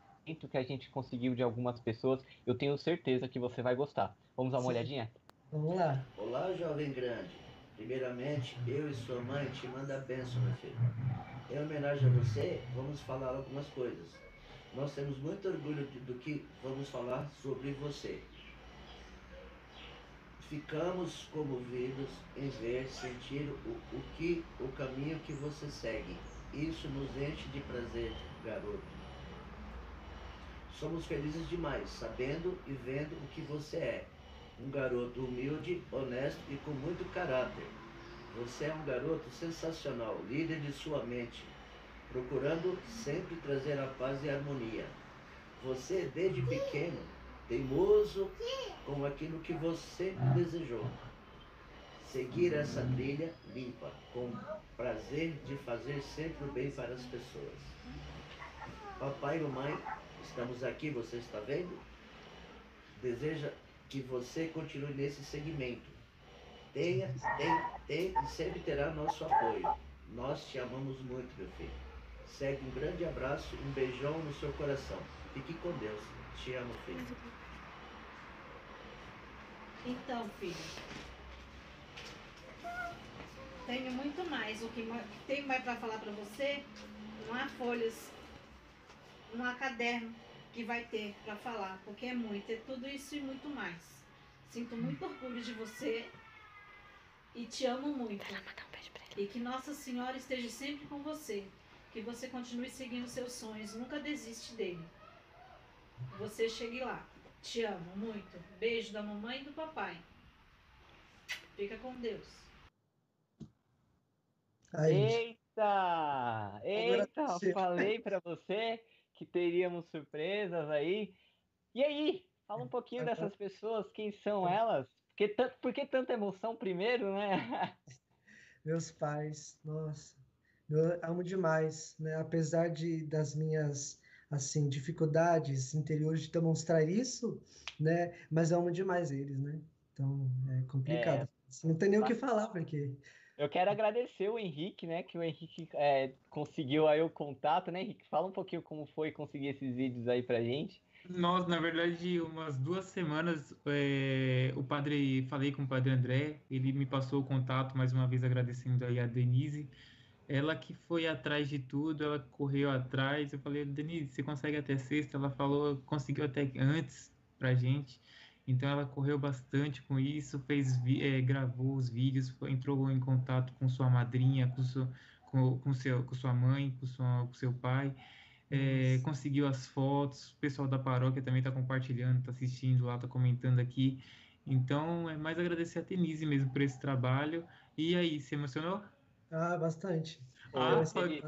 que a gente conseguiu de algumas pessoas. Eu tenho certeza que você vai gostar. Vamos dar uma Sim. olhadinha? Vamos lá. Olá, jovem grande. Primeiramente, eu e sua mãe te manda a bênção, meu filho. Em homenagem a você, vamos falar algumas coisas. Nós temos muito orgulho de- do que vamos falar sobre você. Ficamos comovidos em ver, sentir o, o que, o caminho que você segue. Isso nos enche de prazer, garoto. Somos felizes demais, sabendo e vendo o que você é. Um garoto humilde, honesto e com muito caráter. Você é um garoto sensacional, líder de sua mente, procurando sempre trazer a paz e a harmonia. Você, desde pequeno, teimoso com aquilo que você desejou. Seguir essa trilha limpa, com prazer de fazer sempre o bem para as pessoas. Papai e mamãe, estamos aqui, você está vendo? Deseja que você continue nesse segmento. Tenha, tem, tem e sempre terá nosso apoio. Nós te amamos muito, meu filho. Segue um grande abraço, um beijão no seu coração. Fique com Deus. Te amo, filho. Então, filho, tenho muito mais. O que tenho mais para falar para você, não há folhas, não há caderno que vai ter para falar, porque é muito, é tudo isso e muito mais. Sinto muito orgulho de você e te amo muito. E que Nossa Senhora esteja sempre com você. Que você continue seguindo seus sonhos, nunca desiste dele. Você chegue lá. Te amo muito. Beijo da mamãe e do papai. Fica com Deus. Aí, Eita! Eita! você. Falei <laughs> pra você que teríamos surpresas aí. E aí? Fala um pouquinho dessas pessoas, quem são elas? Por que, tan- por que tanta emoção primeiro, né? <laughs> meus pais, nossa, eu amo demais, né? Apesar de das minhas assim dificuldades interiores de demonstrar isso, né? Mas eu amo demais eles, né? Então é complicado. Não tem nem o que falar porque Eu quero agradecer o Henrique, né? Que o Henrique é, conseguiu aí o contato, né, Henrique? Fala um pouquinho como foi conseguir esses vídeos aí pra gente. Nós, na verdade, umas duas semanas, é, o padre, falei com o padre André, ele me passou o contato, mais uma vez agradecendo aí a Denise, ela que foi atrás de tudo, ela correu atrás, eu falei, Denise, você consegue até sexta? Ela falou, conseguiu até antes pra gente, então ela correu bastante com isso, fez, é, gravou os vídeos, foi- entrou em contato com sua madrinha, com, seu, com, com, seu, com sua mãe, com, sua, com seu pai, é, conseguiu as fotos, o pessoal da paróquia também está compartilhando, está assistindo lá, está comentando aqui. Então, é mais agradecer a Denise mesmo por esse trabalho. E aí, se emocionou? ah, bastante. Ah, foi-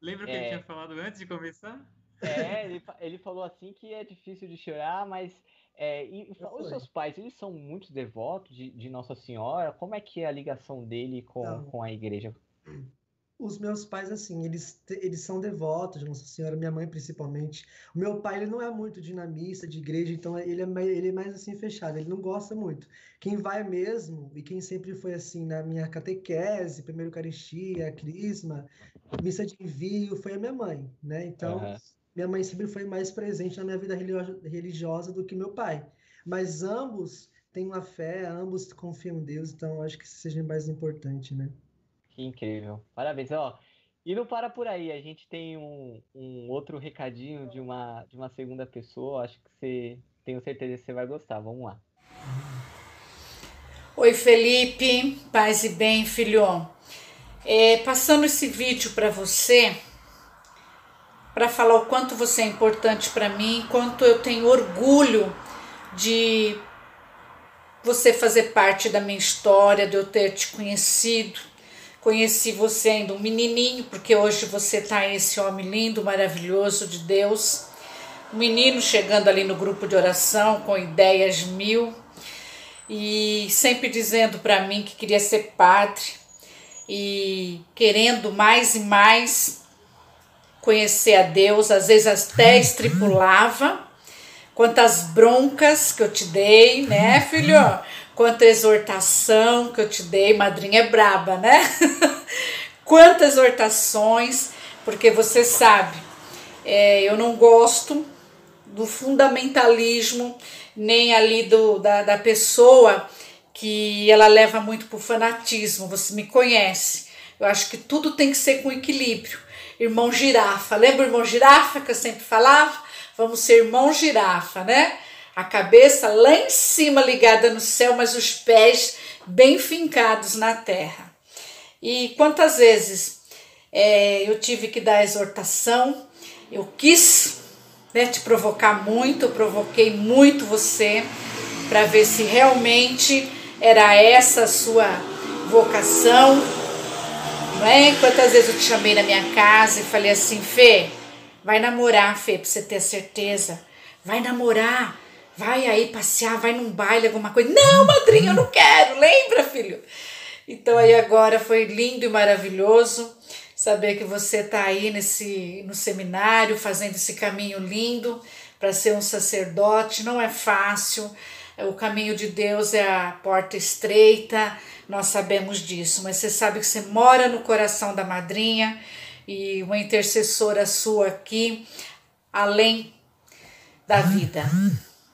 Lembra que ele É. tinha falado antes de começar? É, ele, ele falou assim que é difícil de chorar, mas é, e, os seus pais, eles são muito devotos de, de Nossa Senhora? Como é que é a ligação dele com, Não. com a igreja? Os meus pais, assim, eles, eles são devotos de Nossa Senhora, minha mãe principalmente. O meu pai, ele não é muito dinamista, de igreja, então ele é, mais, ele é mais assim fechado, ele não gosta muito. Quem vai mesmo, e quem sempre foi assim na minha catequese, primeira Eucaristia, Crisma, missa de envio, foi a minha mãe, né? Então, Aham. Minha mãe sempre foi mais presente na minha vida religio- religiosa do que meu pai. Mas ambos têm uma fé, ambos confiam em Deus, então acho que isso seja mais importante, né? Que incrível. Parabéns, ó. E não para por aí, a gente tem um, um outro recadinho de uma, de uma segunda pessoa, acho que você, tenho certeza que você vai gostar, vamos lá. Oi, Felipe, paz e bem, filho. É, passando esse vídeo para você, para falar o quanto você é importante para mim, quanto eu tenho orgulho de você fazer parte da minha história, de eu ter te conhecido. Conheci você ainda um menininho, porque hoje você tá esse homem lindo, maravilhoso de Deus. Um menino chegando ali no grupo de oração com ideias mil e sempre dizendo para mim que queria ser padre e querendo mais e mais conhecer a Deus, às vezes até estripulava. Quantas broncas que eu te dei, né, filho? Quanta exortação que eu te dei, madrinha é braba, né? <laughs> Quantas exortações, porque você sabe, é, eu não gosto do fundamentalismo, nem ali do, da, da pessoa que ela leva muito pro fanatismo. Você me conhece. Eu acho que tudo tem que ser com equilíbrio. Irmão girafa, lembra o irmão girafa que eu sempre falava? Vamos ser irmão girafa, né? A cabeça lá em cima ligada no céu, mas os pés bem fincados na terra. E quantas vezes é, eu tive que dar exortação, eu quis né, te provocar muito, eu provoquei muito você para ver se realmente era essa a sua vocação. Não é? Quantas vezes eu te chamei na minha casa e falei assim, Fê, vai namorar, Fê, pra você ter certeza. Vai namorar, vai aí passear, vai num baile, alguma coisa. Não, madrinha, eu não quero, lembra, filho? Então aí agora foi lindo e maravilhoso saber que você está aí nesse no seminário fazendo esse caminho lindo para ser um sacerdote não é fácil o caminho de Deus é a porta estreita nós sabemos disso. Mas você sabe que você mora no coração da madrinha e uma intercessora sua aqui além da vida.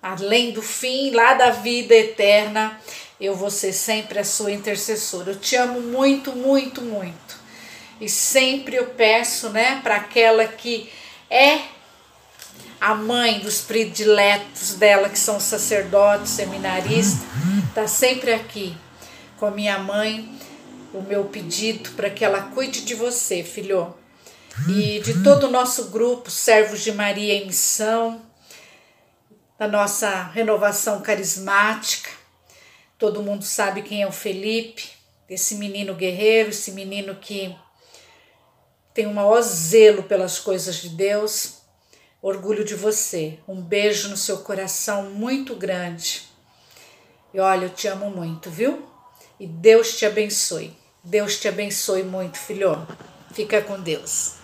Além do fim lá da vida eterna eu vou ser sempre a sua intercessora. Eu te amo muito muito muito. E sempre eu peço, né, para aquela que é a mãe dos prediletos dela, que são sacerdotes, seminaristas, tá sempre aqui com a minha mãe, o meu pedido para que ela cuide de você, filho. E de todo o nosso grupo, Servos de Maria em Missão, da nossa renovação carismática. Todo mundo sabe quem é o Felipe, esse menino guerreiro, esse menino que tem um maior zelo pelas coisas de Deus. Orgulho de você. Um beijo no seu coração muito grande. E olha, eu te amo muito, viu? E Deus te abençoe. Deus te abençoe muito, filho. Fica com Deus.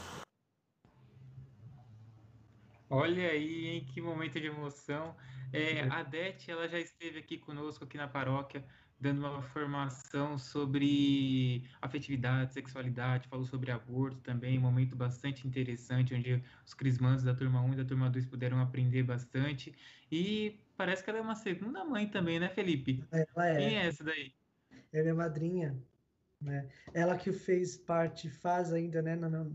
Olha aí, hein? Que momento de emoção. É, a Dete, ela já esteve aqui conosco, aqui na paróquia, dando uma formação sobre afetividade, sexualidade, falou sobre aborto também, um momento bastante interessante, onde os crismandos da turma 1 e da turma 2 puderam aprender bastante. E parece que ela é uma segunda mãe também, né, Felipe? Ela é. Quem é essa daí? Ela é minha madrinha, né? Ela que fez parte, faz ainda, né, meu-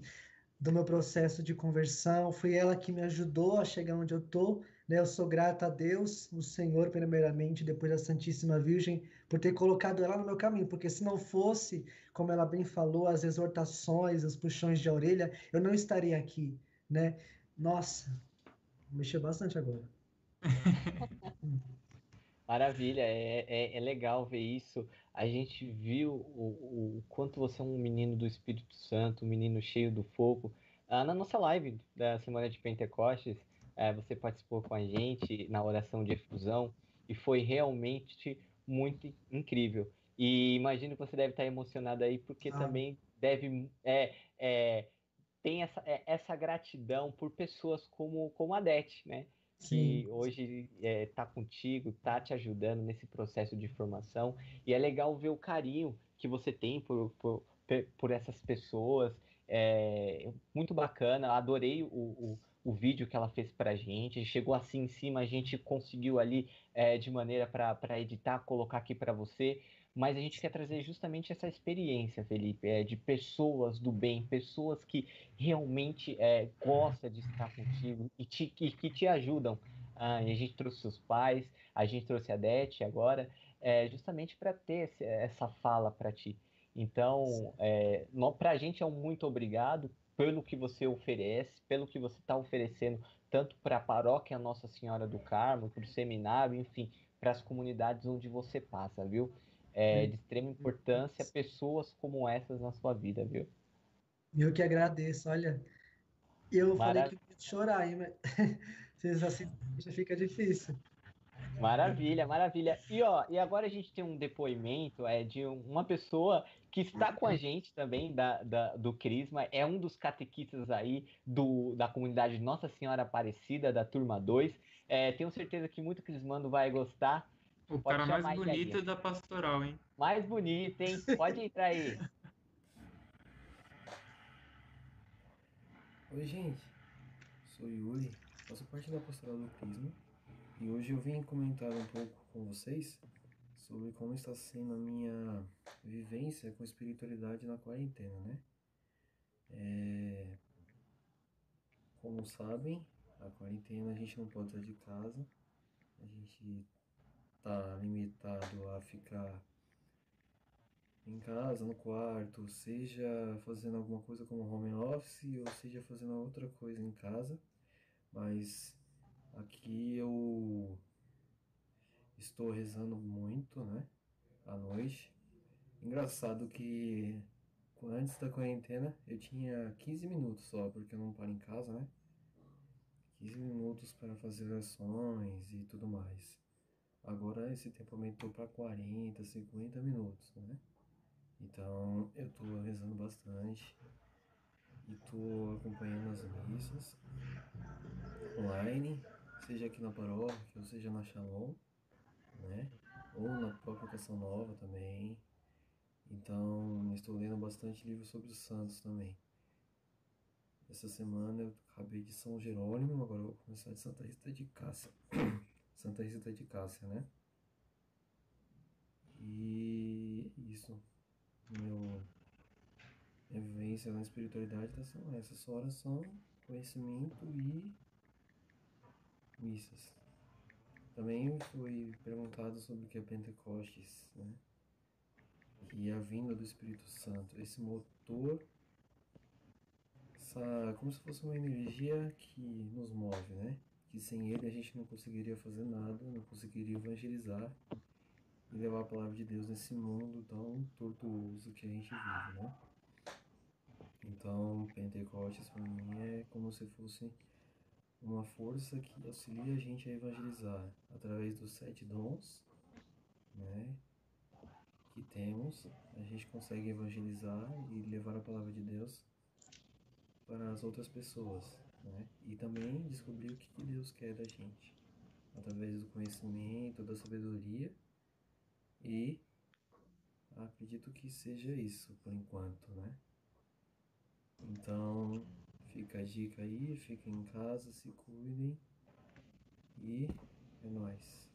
do meu processo de conversão. Foi ela que me ajudou a chegar onde eu tô, né? Eu sou grata a Deus, o Senhor, primeiramente, depois a Santíssima Virgem, por ter colocado ela no meu caminho, porque se não fosse, como ela bem falou, as exortações, os puxões de orelha, eu não estaria aqui, né? Nossa, mexeu bastante agora. <laughs> Maravilha, é, é, é legal ver isso. A gente viu o, o quanto você é um menino do Espírito Santo, um menino cheio do fogo. Ah, na nossa live da Semana de Pentecostes, eh, você participou com a gente na oração de efusão e foi realmente muito incrível. E imagino que você deve estar emocionado aí, porque Ah. também deve. É, é, tem essa, é, essa gratidão por pessoas como, como a Dete, né? que Sim. hoje está contigo, está te ajudando nesse processo de formação. E é legal ver o carinho que você tem por, por, por essas pessoas. É muito bacana, adorei o, o, o vídeo que ela fez pra gente. Chegou assim em cima, a gente conseguiu ali é, de maneira para editar, colocar aqui para você. mas a gente quer trazer justamente essa experiência, Felipe, é, de pessoas do bem, pessoas que realmente é, gostam de estar contigo e, te, e que te ajudam. Ah, a gente trouxe seus pais, a gente trouxe a Dete agora, é, justamente para ter esse- essa fala para ti. Então, é, para a gente é um muito obrigado pelo que você oferece, pelo que você está oferecendo, tanto para a paróquia Nossa Senhora do Carmo, para o seminário, enfim, para as comunidades onde você passa, viu? É de extrema importância pessoas como essas na sua vida, viu? Eu que agradeço, olha. Eu falei Marav- que eu ia chorar, hein, mas <laughs> vocês assim já fica difícil. Maravilha, maravilha. E ó, e agora a gente tem um depoimento é, de um- uma pessoa que está com a gente também da, da- do Crisma, é um dos catequistas aí do, da comunidade Nossa Senhora Aparecida, da turma 2. É, tenho certeza que muito crismando vai gostar. O Pode cara mais aí, bonito Iaguinha. da pastoral, hein? Mais bonito, hein? Pode entrar aí. <laughs> Oi, gente. Sou Yuri, faço parte da Pastoral do Crisma e hoje eu vim comentar um pouco com vocês sobre como está sendo a minha vivência com espiritualidade na quarentena, né? É... Como sabem, a quarentena a gente não pode sair de casa, a gente tá limitado a ficar em casa, no quarto, seja fazendo alguma coisa como home office ou seja fazendo outra coisa em casa. Mas aqui eu estou rezando muito, né? À noite. Engraçado que antes da quarentena eu tinha 15 minutos só, porque eu não paro em casa, né? 15 minutos para fazer orações e tudo mais. Agora esse tempo aumentou para 40, 50 minutos, né? Então eu tô rezando bastante e tô acompanhando as missas online, seja aqui na paróquia ou seja na Shalom, né? Ou na própria Canção Nova também. Então estou lendo bastante livros sobre os santos também. Essa semana eu acabei de São Jerônimo, agora eu vou começar de Santa Rita de Cássia. <coughs> Santa Rita de Cássia, né? E isso. Meu, minha vivência na espiritualidade tá são essas, oração, conhecimento e missas. Também foi perguntado sobre o que é Pentecostes, né? É a vinda do Espírito Santo, esse motor, essa, como se fosse uma energia que nos move, né? Que sem ele a gente não conseguiria fazer nada, não conseguiria evangelizar e levar a palavra de Deus nesse mundo tão tortuoso que a gente vive, né? Então, Pentecostes para mim é como se fosse uma força que auxilia a gente a evangelizar através dos sete dons, né? Que temos, a gente consegue evangelizar e levar a palavra de Deus para as outras pessoas, né? E também descobrir o que Deus quer da gente através do conhecimento, da sabedoria e acredito que seja isso por enquanto, né? Então, fica a dica aí, fiquem em casa, se cuidem e é nóis.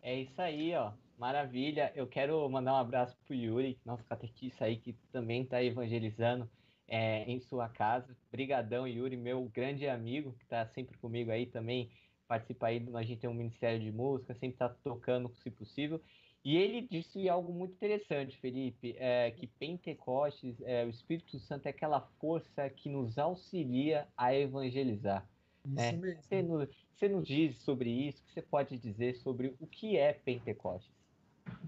É isso aí, ó. Maravilha. Eu quero mandar um abraço pro Yuri, nosso catequista aí, que também está evangelizando é, em sua casa. Brigadão, Yuri, meu grande amigo, que está sempre comigo aí também, participa aí, a gente tem um ministério de música, sempre está tocando, se possível. E ele disse algo muito interessante, Felipe, é, que Pentecostes, é, o Espírito Santo é aquela força que nos auxilia a evangelizar. Isso É, mesmo. Você nos, você nos diz sobre isso? O que você pode dizer sobre o que é Pentecostes?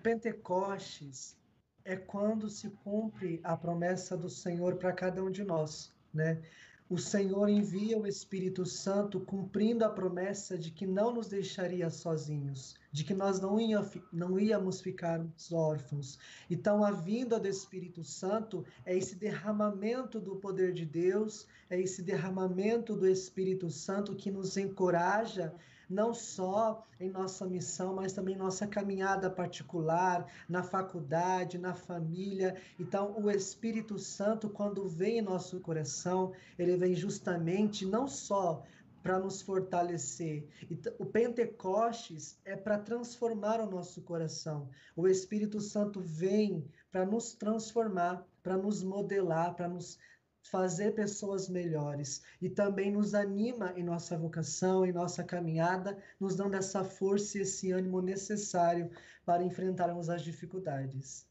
Pentecostes é quando se cumpre a promessa do Senhor para cada um de nós, né? O Senhor envia o Espírito Santo cumprindo a promessa de que não nos deixaria sozinhos, de que nós não, ia, não íamos ficar órfãos. Então, a vinda do Espírito Santo é esse derramamento do poder de Deus, é esse derramamento do Espírito Santo que nos encoraja não só em nossa missão, mas também nossa caminhada particular, na faculdade, na família. Então, o Espírito Santo, quando vem em nosso coração, ele vem justamente não só para nos fortalecer. E o Pentecostes é para transformar o nosso coração. O Espírito Santo vem para nos transformar, para nos modelar, para nos fazer pessoas melhores e também nos anima em nossa vocação, em nossa caminhada, nos dando essa força e esse ânimo necessário para enfrentarmos as dificuldades.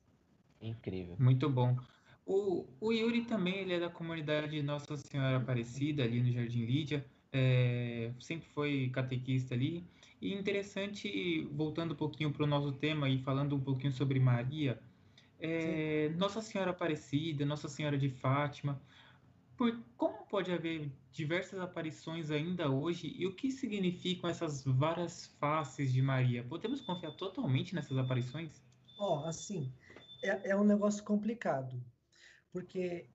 Incrível. Muito bom. O, o Yuri também ele é da comunidade Nossa Senhora Aparecida, ali no Jardim Lídia. É, sempre foi catequista ali. E interessante, voltando um pouquinho para o nosso tema e falando um pouquinho sobre Maria, é, Nossa Senhora Aparecida, Nossa Senhora de Fátima, por, como pode haver diversas aparições ainda hoje e o que significam essas várias faces de Maria? Podemos confiar totalmente nessas aparições? Ó, assim, é, é um negócio complicado, porque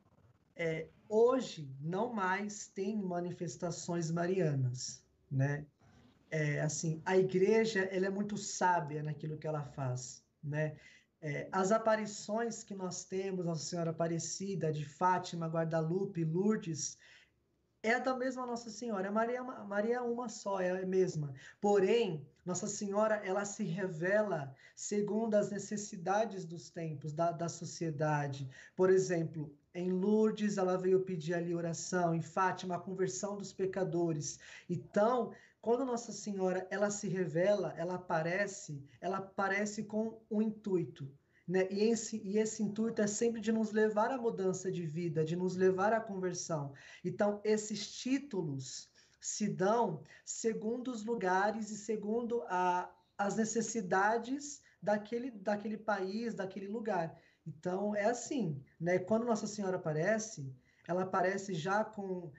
é, hoje não mais tem manifestações marianas, né? É, assim, a igreja ela é muito sábia naquilo que ela faz, né? É, as aparições que nós temos, Nossa Senhora Aparecida, de Fátima, Guadalupe, Lourdes, é da mesma Nossa Senhora. Maria, é Maria é uma só, é a mesma. Porém, Nossa Senhora, ela se revela segundo as necessidades dos tempos, da, da sociedade. Por exemplo, em Lourdes, ela veio pedir ali oração, em Fátima, a conversão dos pecadores. Então, quando Nossa Senhora, ela se revela, ela aparece, ela aparece com um intuito, né? E esse, e esse intuito é sempre de nos levar à mudança de vida, de nos levar à conversão. Então, esses títulos se dão segundo os lugares e segundo a, as necessidades daquele, daquele país, daquele lugar. Então, é assim, né? Quando Nossa Senhora aparece, ela aparece já com,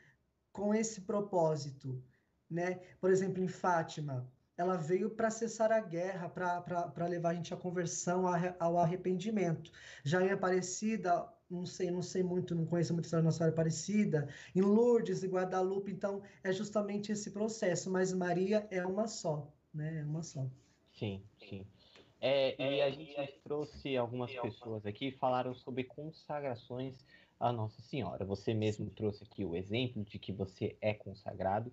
com esse propósito, né? Por exemplo, em Fátima, ela veio para cessar a guerra, para levar a gente à conversão, ao arre- ao arrependimento. Já em Aparecida, não sei, não sei muito, não conheço muito a Nossa Senhora Aparecida, em Lourdes e Guadalupe, então é justamente esse processo, mas Maria é uma só, né? É uma só. Sim, sim. É, e a gente trouxe algumas pessoas aqui que falaram sobre consagrações à Nossa Senhora. Você mesmo trouxe aqui o exemplo de que você é consagrado.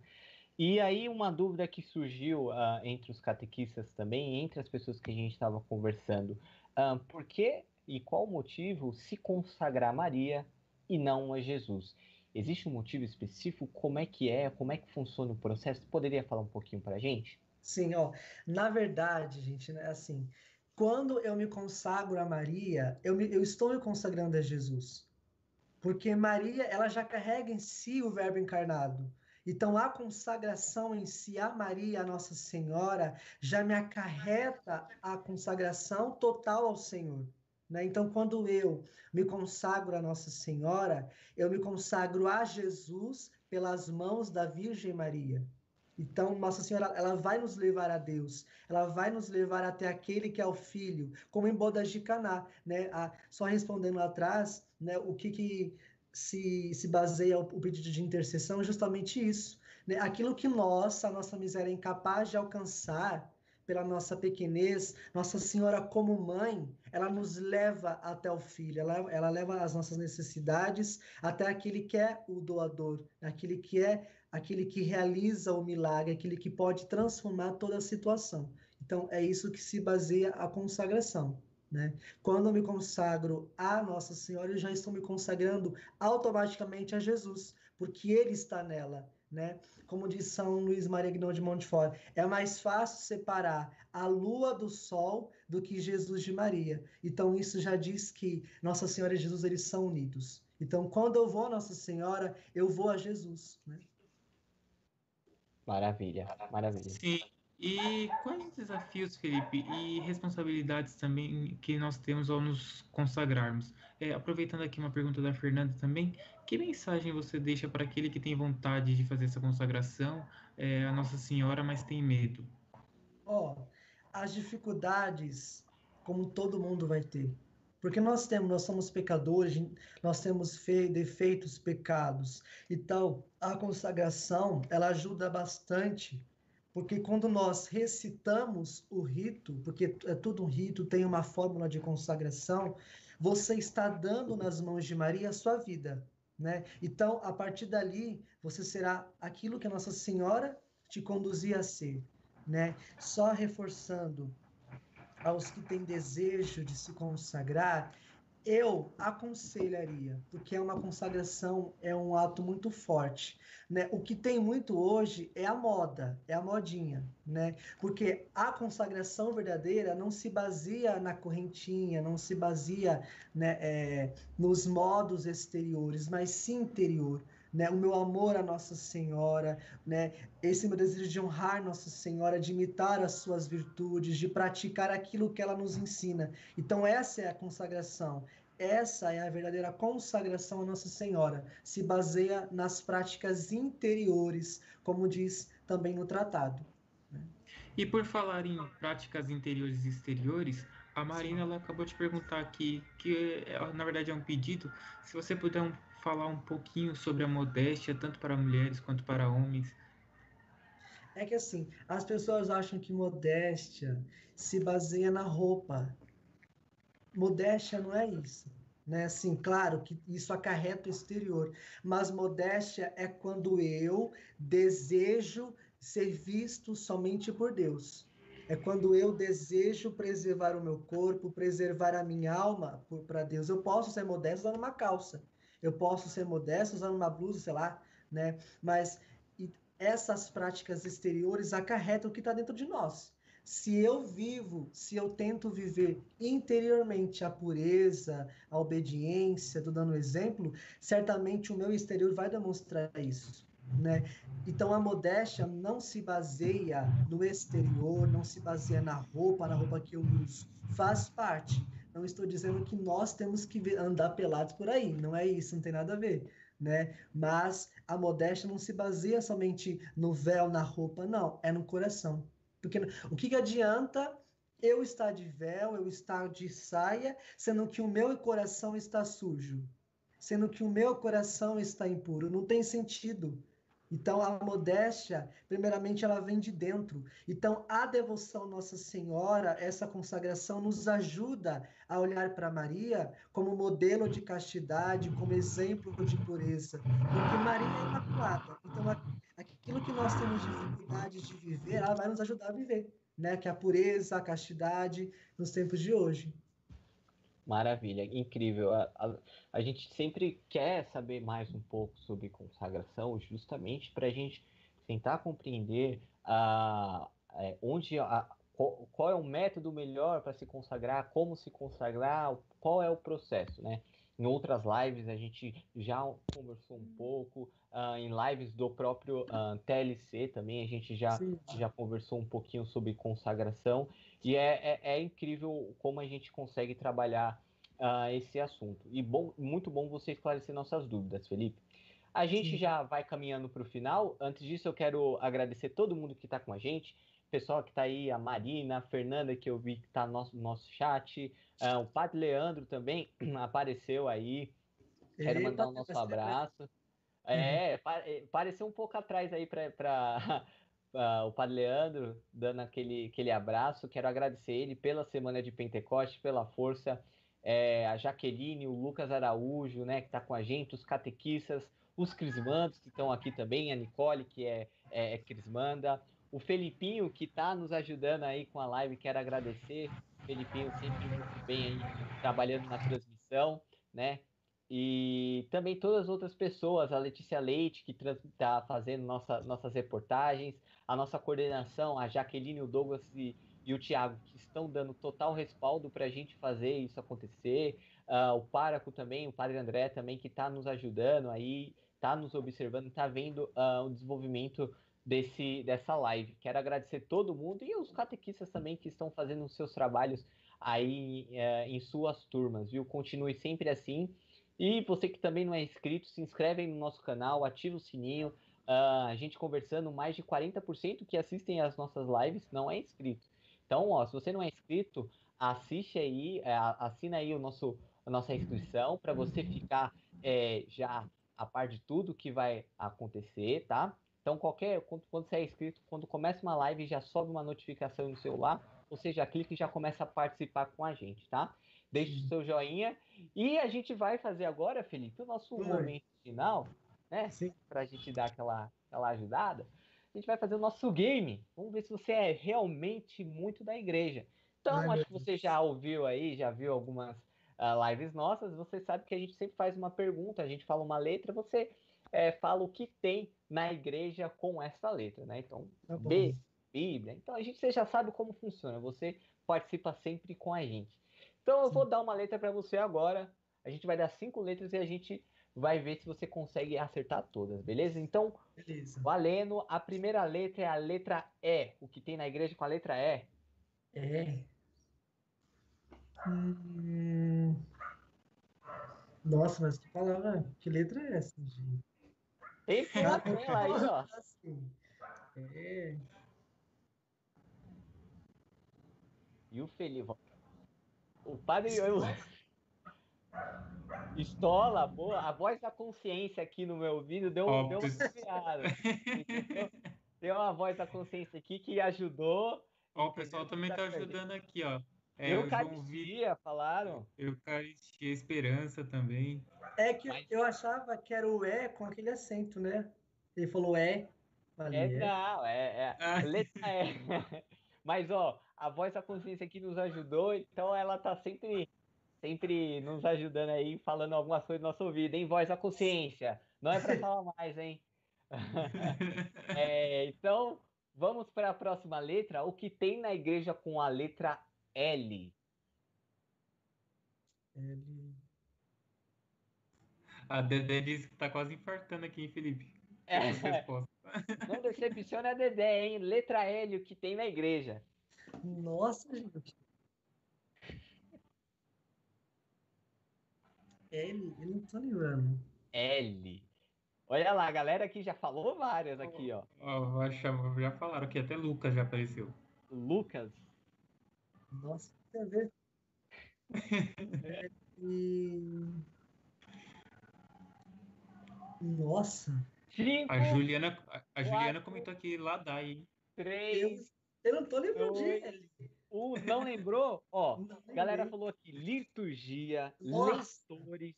E aí, uma dúvida que surgiu ah, entre os catequistas também, entre as pessoas que a gente estava conversando: ah, por que e qual motivo se consagrar a Maria e não a Jesus? Existe um motivo específico? Como é que é? Como é que funciona o processo? Poderia falar um pouquinho para a gente? Sim, ó, na verdade, gente, né, assim, quando eu me consagro a Maria, eu, me- eu estou me consagrando a Jesus. Porque Maria, ela já carrega em si o Verbo encarnado. Então, a consagração em si a Maria, a Nossa Senhora, já me acarreta a consagração total ao Senhor. Né? Então, quando eu me consagro a Nossa Senhora, eu me consagro a Jesus pelas mãos da Virgem Maria. Então, Nossa Senhora, ela vai nos levar a Deus, ela vai nos levar até aquele que é o Filho, como em bodas de Caná, né? A- só respondendo lá atrás, né? O que que se, se baseia o, pedido de intercessão é justamente isso, né? Aquilo que nós, a nossa miséria, é incapaz de alcançar pela nossa pequenez, Nossa Senhora como mãe, ela nos leva até o Filho, ela, ela leva as nossas necessidades até aquele que é o doador, aquele que é aquele que realiza o milagre, aquele que pode transformar toda a situação. Então, é isso que se baseia a consagração. Né? Quando eu me consagro a Nossa Senhora, eu já estou me consagrando automaticamente a Jesus, porque Ele está nela. Né? Como diz São Luís Maria Guinon de Montfort, é mais fácil separar a lua do sol do que Jesus de Maria. Então, isso já diz que Nossa Senhora e Jesus eles são unidos. Então, quando eu vou a Nossa Senhora, eu vou a Jesus. Né? Maravilha, maravilha. Sim. E quais os desafios, Felipe, e responsabilidades também que nós temos ao nos consagrarmos? É, aproveitando aqui uma pergunta da Fernanda também, que mensagem você deixa para aquele que tem vontade de fazer essa consagração é, a Nossa Senhora, mas tem medo? Ó, as dificuldades, como todo mundo vai ter. Porque nós temos, nós somos pecadores, nós temos fe- defeitos, pecados. Então, a consagração, ela ajuda bastante, porque quando nós recitamos o rito, porque é tudo um rito, tem uma fórmula de consagração, você está dando nas mãos de Maria a sua vida. né? Então, a partir dali, você será aquilo que Nossa Senhora te conduzia a ser, né? Só reforçando aos que têm desejo de se consagrar, eu aconselharia, porque é uma consagração, é um ato muito forte, né? O que tem muito hoje é a moda, é a modinha, né? Porque a consagração verdadeira não se baseia na correntinha, não se baseia né, é, nos modos exteriores, mas sim interior. Né, o meu amor à Nossa Senhora, né, esse meu desejo de honrar Nossa Senhora, de imitar as suas virtudes, de praticar aquilo que ela nos ensina. Então, essa é a consagração. Essa é a verdadeira consagração à Nossa Senhora. Se baseia nas práticas interiores, como diz também no tratado. E por falar em práticas interiores e exteriores, a Marina ela acabou de perguntar aqui, que é, na verdade é um pedido, se você puder um- falar um pouquinho sobre a modéstia, tanto para mulheres quanto para homens. É que assim, as pessoas acham que modéstia se baseia na roupa. Modéstia não é isso. Né? Assim, claro que isso acarreta o exterior, mas modéstia é quando eu desejo ser visto somente por Deus. É quando eu desejo preservar o meu corpo, preservar a minha alma para Deus. Eu posso ser modesto usando uma calça. Eu posso ser modesto usando uma blusa, sei lá, né? Mas essas práticas exteriores acarretam o que está dentro de nós. Se eu vivo, se eu tento viver interiormente a pureza, a obediência, tô dando um exemplo, certamente o meu exterior vai demonstrar isso, né? Então a modéstia não se baseia no exterior, não se baseia na roupa, na roupa que eu uso. Faz parte. Não estou dizendo que nós temos que andar pelados por aí, não é isso, não tem nada a ver, né? Mas a modéstia não se baseia somente no véu, na roupa, não, é no coração. Porque o que, que adianta eu estar de véu, eu estar de saia, sendo que o meu coração está sujo? Sendo que o meu coração está impuro? Não tem sentido. Então, a modéstia, primeiramente, ela vem de dentro. Então, a devoção Nossa Senhora, essa consagração, nos ajuda a olhar para Maria como modelo de castidade, como exemplo de pureza. Porque Maria é imaculada. Então, aquilo que nós temos dificuldade de viver, ela vai nos ajudar a viver. Né? Que é a pureza, a castidade nos tempos de hoje. Maravilha, incrível. A, a, a gente sempre quer saber mais um pouco sobre consagração, justamente para a gente tentar compreender a, é, onde a, qual, qual é o método melhor para se consagrar, como se consagrar, qual é o processo, né? Em outras lives a gente já conversou um pouco, ah, em lives do próprio ah, TLC também a gente já, Sim. já conversou um pouquinho sobre consagração. E é, é, é incrível como a gente consegue trabalhar ah, esse assunto. E bom, muito bom você esclarecer nossas dúvidas, Felipe. A gente Sim. já vai caminhando para o final. Antes disso, eu quero agradecer todo mundo que está com a gente. Pessoal que está aí, a Marina, a Fernanda, que eu vi que está no nosso, nosso chat. ah, o Padre Leandro também <clears throat> apareceu aí. Quero mandar o nosso vai ser- abraço. É, pa- eh, pareceu um pouco atrás aí para <laughs> o Padre Leandro, dando aquele, aquele abraço. Quero agradecer ele pela semana de Pentecoste, pela força. É, a Jaqueline, o Lucas Araújo, né, que está com a gente, os catequistas, os crismandos que estão aqui também, a Nicole, que é, é, é crismanda, o Felipinho, que está nos ajudando aí com a live, quero agradecer. Felipinho sempre muito bem aí, trabalhando na transmissão, né? E também todas as outras pessoas, a Letícia Leite, que está fazendo nossa, nossas reportagens, a nossa coordenação, a Jaqueline, o Douglas e, e o Thiago, que estão dando total respaldo para a gente fazer isso acontecer. Ah, o Páraco também, o Padre André também, que está nos ajudando aí, está nos observando, está vendo ah, o desenvolvimento desse, dessa live. Quero agradecer todo mundo e os catequistas também que estão fazendo os seus trabalhos aí eh, em suas turmas, viu? Continue sempre assim. E você que também não é inscrito, se inscreve aí no nosso canal, ativa o sininho. Ah, a gente conversando, mais de 40% que assistem às nossas lives não é inscrito. Então, ó, se você não é inscrito, assiste aí, é, assina aí o nosso, a nossa inscrição para você ficar é, já a par de tudo que vai acontecer, tá? Então, qualquer, quando, quando você é inscrito, quando começa uma live, já sobe uma notificação no celular, você já clica e já começa a participar com a gente, tá? Deixe o seu joinha. E a gente vai fazer agora, Felipe, o nosso momento final, né? Sim. Pra gente dar aquela, aquela ajudada. A gente vai fazer o nosso game. Vamos ver se você é realmente muito da igreja. Então, Ai, acho que você já ouviu aí, já viu algumas ah, lives nossas. Você sabe que a gente sempre faz uma pergunta, a gente fala uma letra, você eh, fala o que tem na igreja com essa letra, né? Então, Tá Bíblia. Então a gente você já sabe como funciona. Você participa sempre com a gente. Então eu vou dar uma letra para você agora. A gente vai dar cinco letras e a gente vai ver se você consegue acertar todas, beleza? Então, Beleza. valendo, a primeira letra é a letra E. O que tem na igreja com a letra E? É. Hum... Nossa, mas que palavra, que letra é essa, gente? Tem pela tela aí, ó. <laughs> É. E o Felipe. O padre. eu- Estola, boa. A voz da consciência aqui no meu ouvido deu, Ó, deu uma entendeu? Deu uma voz da consciência aqui que ajudou. Ó, o pessoal também tá ajudando aqui, ó. É, João Eucaristia, falaram. Eucaristia, Esperança também. É que Mas- eu achava que era o E com aquele acento, né? Ele falou E. Falei, É, é. não, é, é. Ah. Letra E. <laughs> Mas, ó, a voz da consciência aqui nos ajudou, então ela tá sempre, sempre nos ajudando aí, falando algumas coisas no nosso ouvido, hein? Voz da consciência. Não é pra falar mais, hein? <laughs> É, então, vamos para a próxima letra. O que tem na igreja com a letra L? Ele- A Dedé disse que tá quase infartando aqui, hein, Felipe? É. Resposta. Não decepciona a Dedé, hein? Letra L, o que tem na igreja? Nossa, gente. L, eu não tô lembrando. L. Olha lá, a galera aqui já falou várias aqui, ó. Eu achava- já falaram que até Lucas já apareceu. Lucas. Nossa, quer ver? É. Nossa, Cinco, A Juliana, a, Juliana Quatro. comentou aqui Ladai, três, eu não tô lembrando de Dois. L. um. Não lembrou? Ó, Não a galera falou aqui liturgia, Nossa. leitores,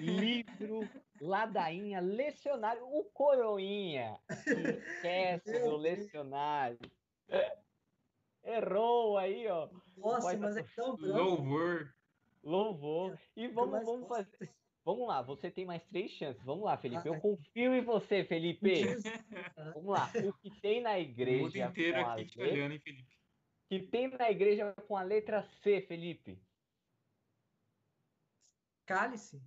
livro, ladainha, lecionário, o coroinha. Esquece Meu do lecionário. Errou aí, ó. Nossa, mas é tão branco. Louvor. Louvor. E vamos, vamos fazer. Vamos lá, você tem mais três chances. Vamos lá, Felipe. Eu confio em você, Felipe. Vamos lá. O que tem na O mundo igreja inteiro com a aqui te letra... olhando, hein, Felipe? que tem na igreja com a letra C, Felipe? Cálice.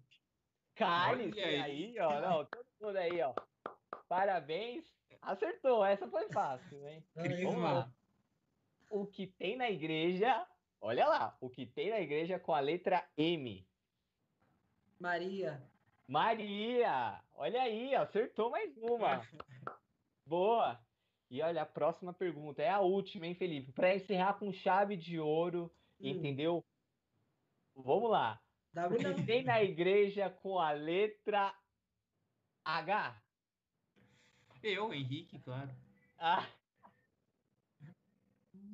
Cálice Olha aí, ó. Não, todo mundo aí, ó. Parabéns. Acertou. Essa foi fácil, hein? Aí, Vamos lá. O que tem na igreja. Olha lá. O que tem na igreja com a letra M. Maria. Maria. Olha aí, acertou mais uma. <laughs> Boa. E olha, a próxima pergunta é a última, hein, Felipe? Para encerrar com chave de ouro, Hum. entendeu? Vamos lá. Que tem na igreja com a letra H? Eu, Henrique, claro. Ah.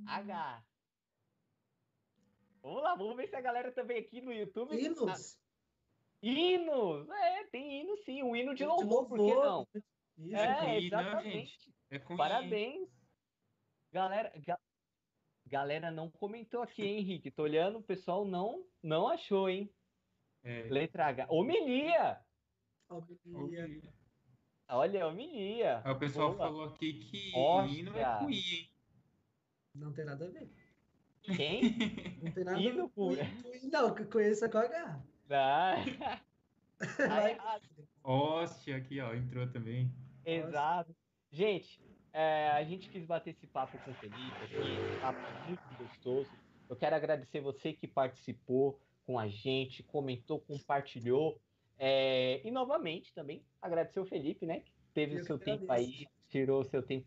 H. Vamos lá, vamos ver se a galera também aqui no YouTube. Ah, Hinos. É, tem hino sim, um hino de De louvor, por que não? Isso. É, com I, não, exatamente. É. Parabéns. Galera, ga- galera não comentou aqui, hein, Henrique? Tô olhando, o pessoal não, não achou, hein? É, Letra H. Homilia! Homilia. Olha, homilia. O pessoal Boa. falou aqui que Hóstia. hino é com I, hein? Não tem nada a ver. Quem? Não tem nada Hino a ver. com- com- Não, conheço é com H. Ah, <laughs> tá aqui, ó, entrou também. Exato. Gente, é, a gente quis bater esse papo com o Felipe aqui, esse papo muito gostoso. Eu quero agradecer você que participou com a gente, comentou, compartilhou. É, e novamente também agradecer o Felipe, né? Que teve Eu o seu tempo aí, tirou o seu tempo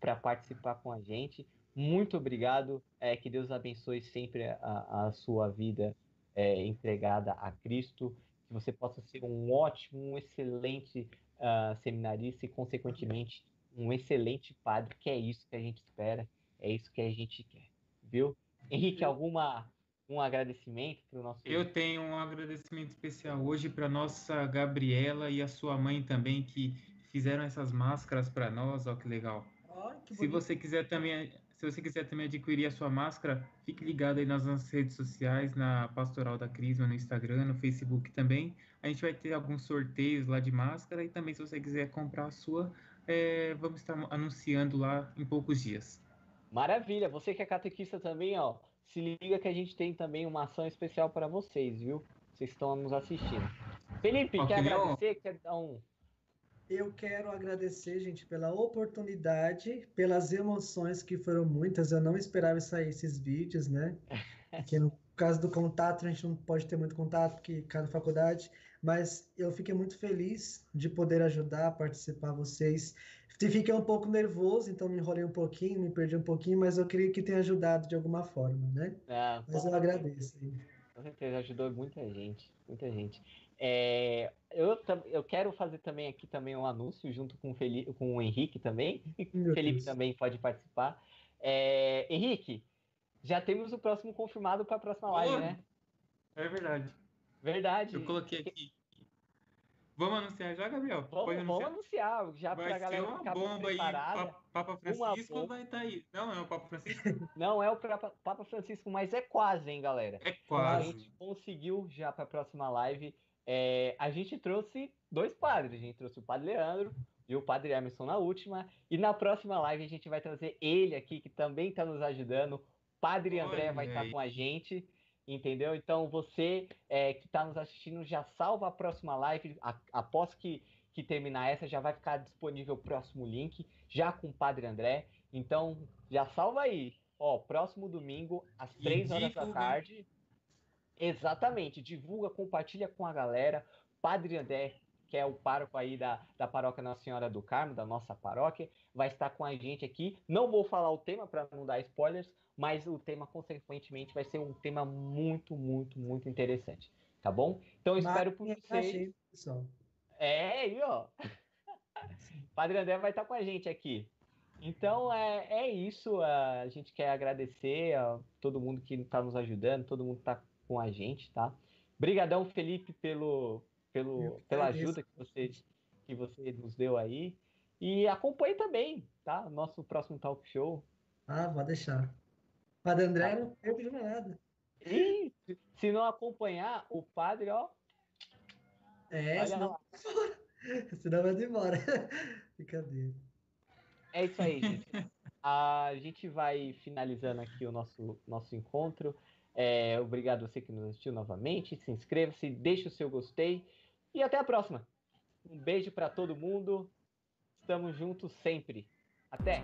para participar com a gente. Muito obrigado. é, que Deus abençoe sempre a, a sua vida é, entregada a Cristo. Que você possa ser um ótimo, um excelente ah, seminarista e, consequentemente, um excelente padre, que é isso que a gente espera, é isso que a gente quer, viu? Henrique, alguma um agradecimento para o nosso. Eu tenho um agradecimento especial hoje para nossa Gabriela e a sua mãe também que fizeram essas máscaras para nós, ó que legal. Ó, que Se você quiser também, se você quiser também adquirir a sua máscara, fique ligado aí nas nossas redes sociais, na Pastoral da Crisma, no Instagram, no Facebook também. A gente vai ter alguns sorteios lá de máscara e também se você quiser comprar a sua, é, vamos estar anunciando lá em poucos dias. Maravilha, você que é catequista também, ó, se liga que a gente tem também uma ação especial para vocês, viu? Vocês estão nos assistindo. Felipe, Ó, quer que agradecer? Quer dar um. Eu quero agradecer, gente, pela oportunidade, pelas emoções que foram muitas. Eu não esperava sair esses vídeos, né? <laughs> Porque no caso do contato, a gente não pode ter muito contato, porque cada faculdade. Mas eu fiquei muito feliz de poder ajudar, participar vocês. Fiquei um pouco nervoso, então me enrolei um pouquinho, me perdi um pouquinho, mas eu queria que tenha ajudado de alguma forma, né? Ah, Mas eu agradeço. Com certeza, ajudou muita gente, muita gente. É, eu, eu quero fazer também aqui também um anúncio junto com o, Feli, com o Henrique também. Meu O Felipe Deus. também pode participar. É, Henrique, já temos o próximo confirmado para a próxima live, Oi. né? É verdade. Verdade. Eu coloquei aqui. Vamos anunciar já, Gabriel? Vamos, Pode vamos anunciar? anunciar, já para a Vai ser galera uma ficar bomba aí. preparada. Pa- Papa Francisco bomba. vai estar aí. Não, é o Papa Francisco? <laughs> Não é o Papa Francisco, mas é quase, hein, galera? É A quase. gente conseguiu já para a próxima live. É, a gente trouxe dois padres. A gente trouxe o Padre Leandro e o Padre Emerson na última. E na próxima live a gente vai trazer ele aqui, que também está nos ajudando. Padre André vai estar aí. com a gente. Entendeu? Então você é, que está nos assistindo já salva a próxima live. A- após que, que terminar essa, já vai ficar disponível o próximo link, já com o Padre André. Então já salva aí. Ó, próximo domingo, às 3 horas da divulga. tarde. Exatamente, divulga, compartilha com a galera. Padre André, que é o pároco aí da, da paróquia Nossa Senhora do Carmo, da nossa paróquia, vai estar com a gente aqui. Não vou falar o tema para não dar spoilers, mas o tema, consequentemente, vai ser um tema muito, muito, muito interessante. Tá bom? Então eu espero por vocês. É, aí, ó. Padre André vai estar com a gente aqui. Então é, é isso. A gente quer agradecer a todo mundo que está nos ajudando, todo mundo que está com a gente, tá? Brigadão, Felipe, pelo, pelo, pela ajuda que você, que você nos deu aí. E acompanhe também, tá? Nosso próximo talk show. Ah, vou deixar. Padre André não perde nada. E se não acompanhar, o padre, ó, É, senão, <laughs> senão vai embora. <laughs> Brincadeira. É isso aí, gente. A gente vai finalizando aqui o nosso, nosso encontro. É, obrigado a você que nos assistiu novamente. Se inscreva-se, deixe o seu gostei e até a próxima. Um beijo para todo mundo. Estamos juntos sempre. Até!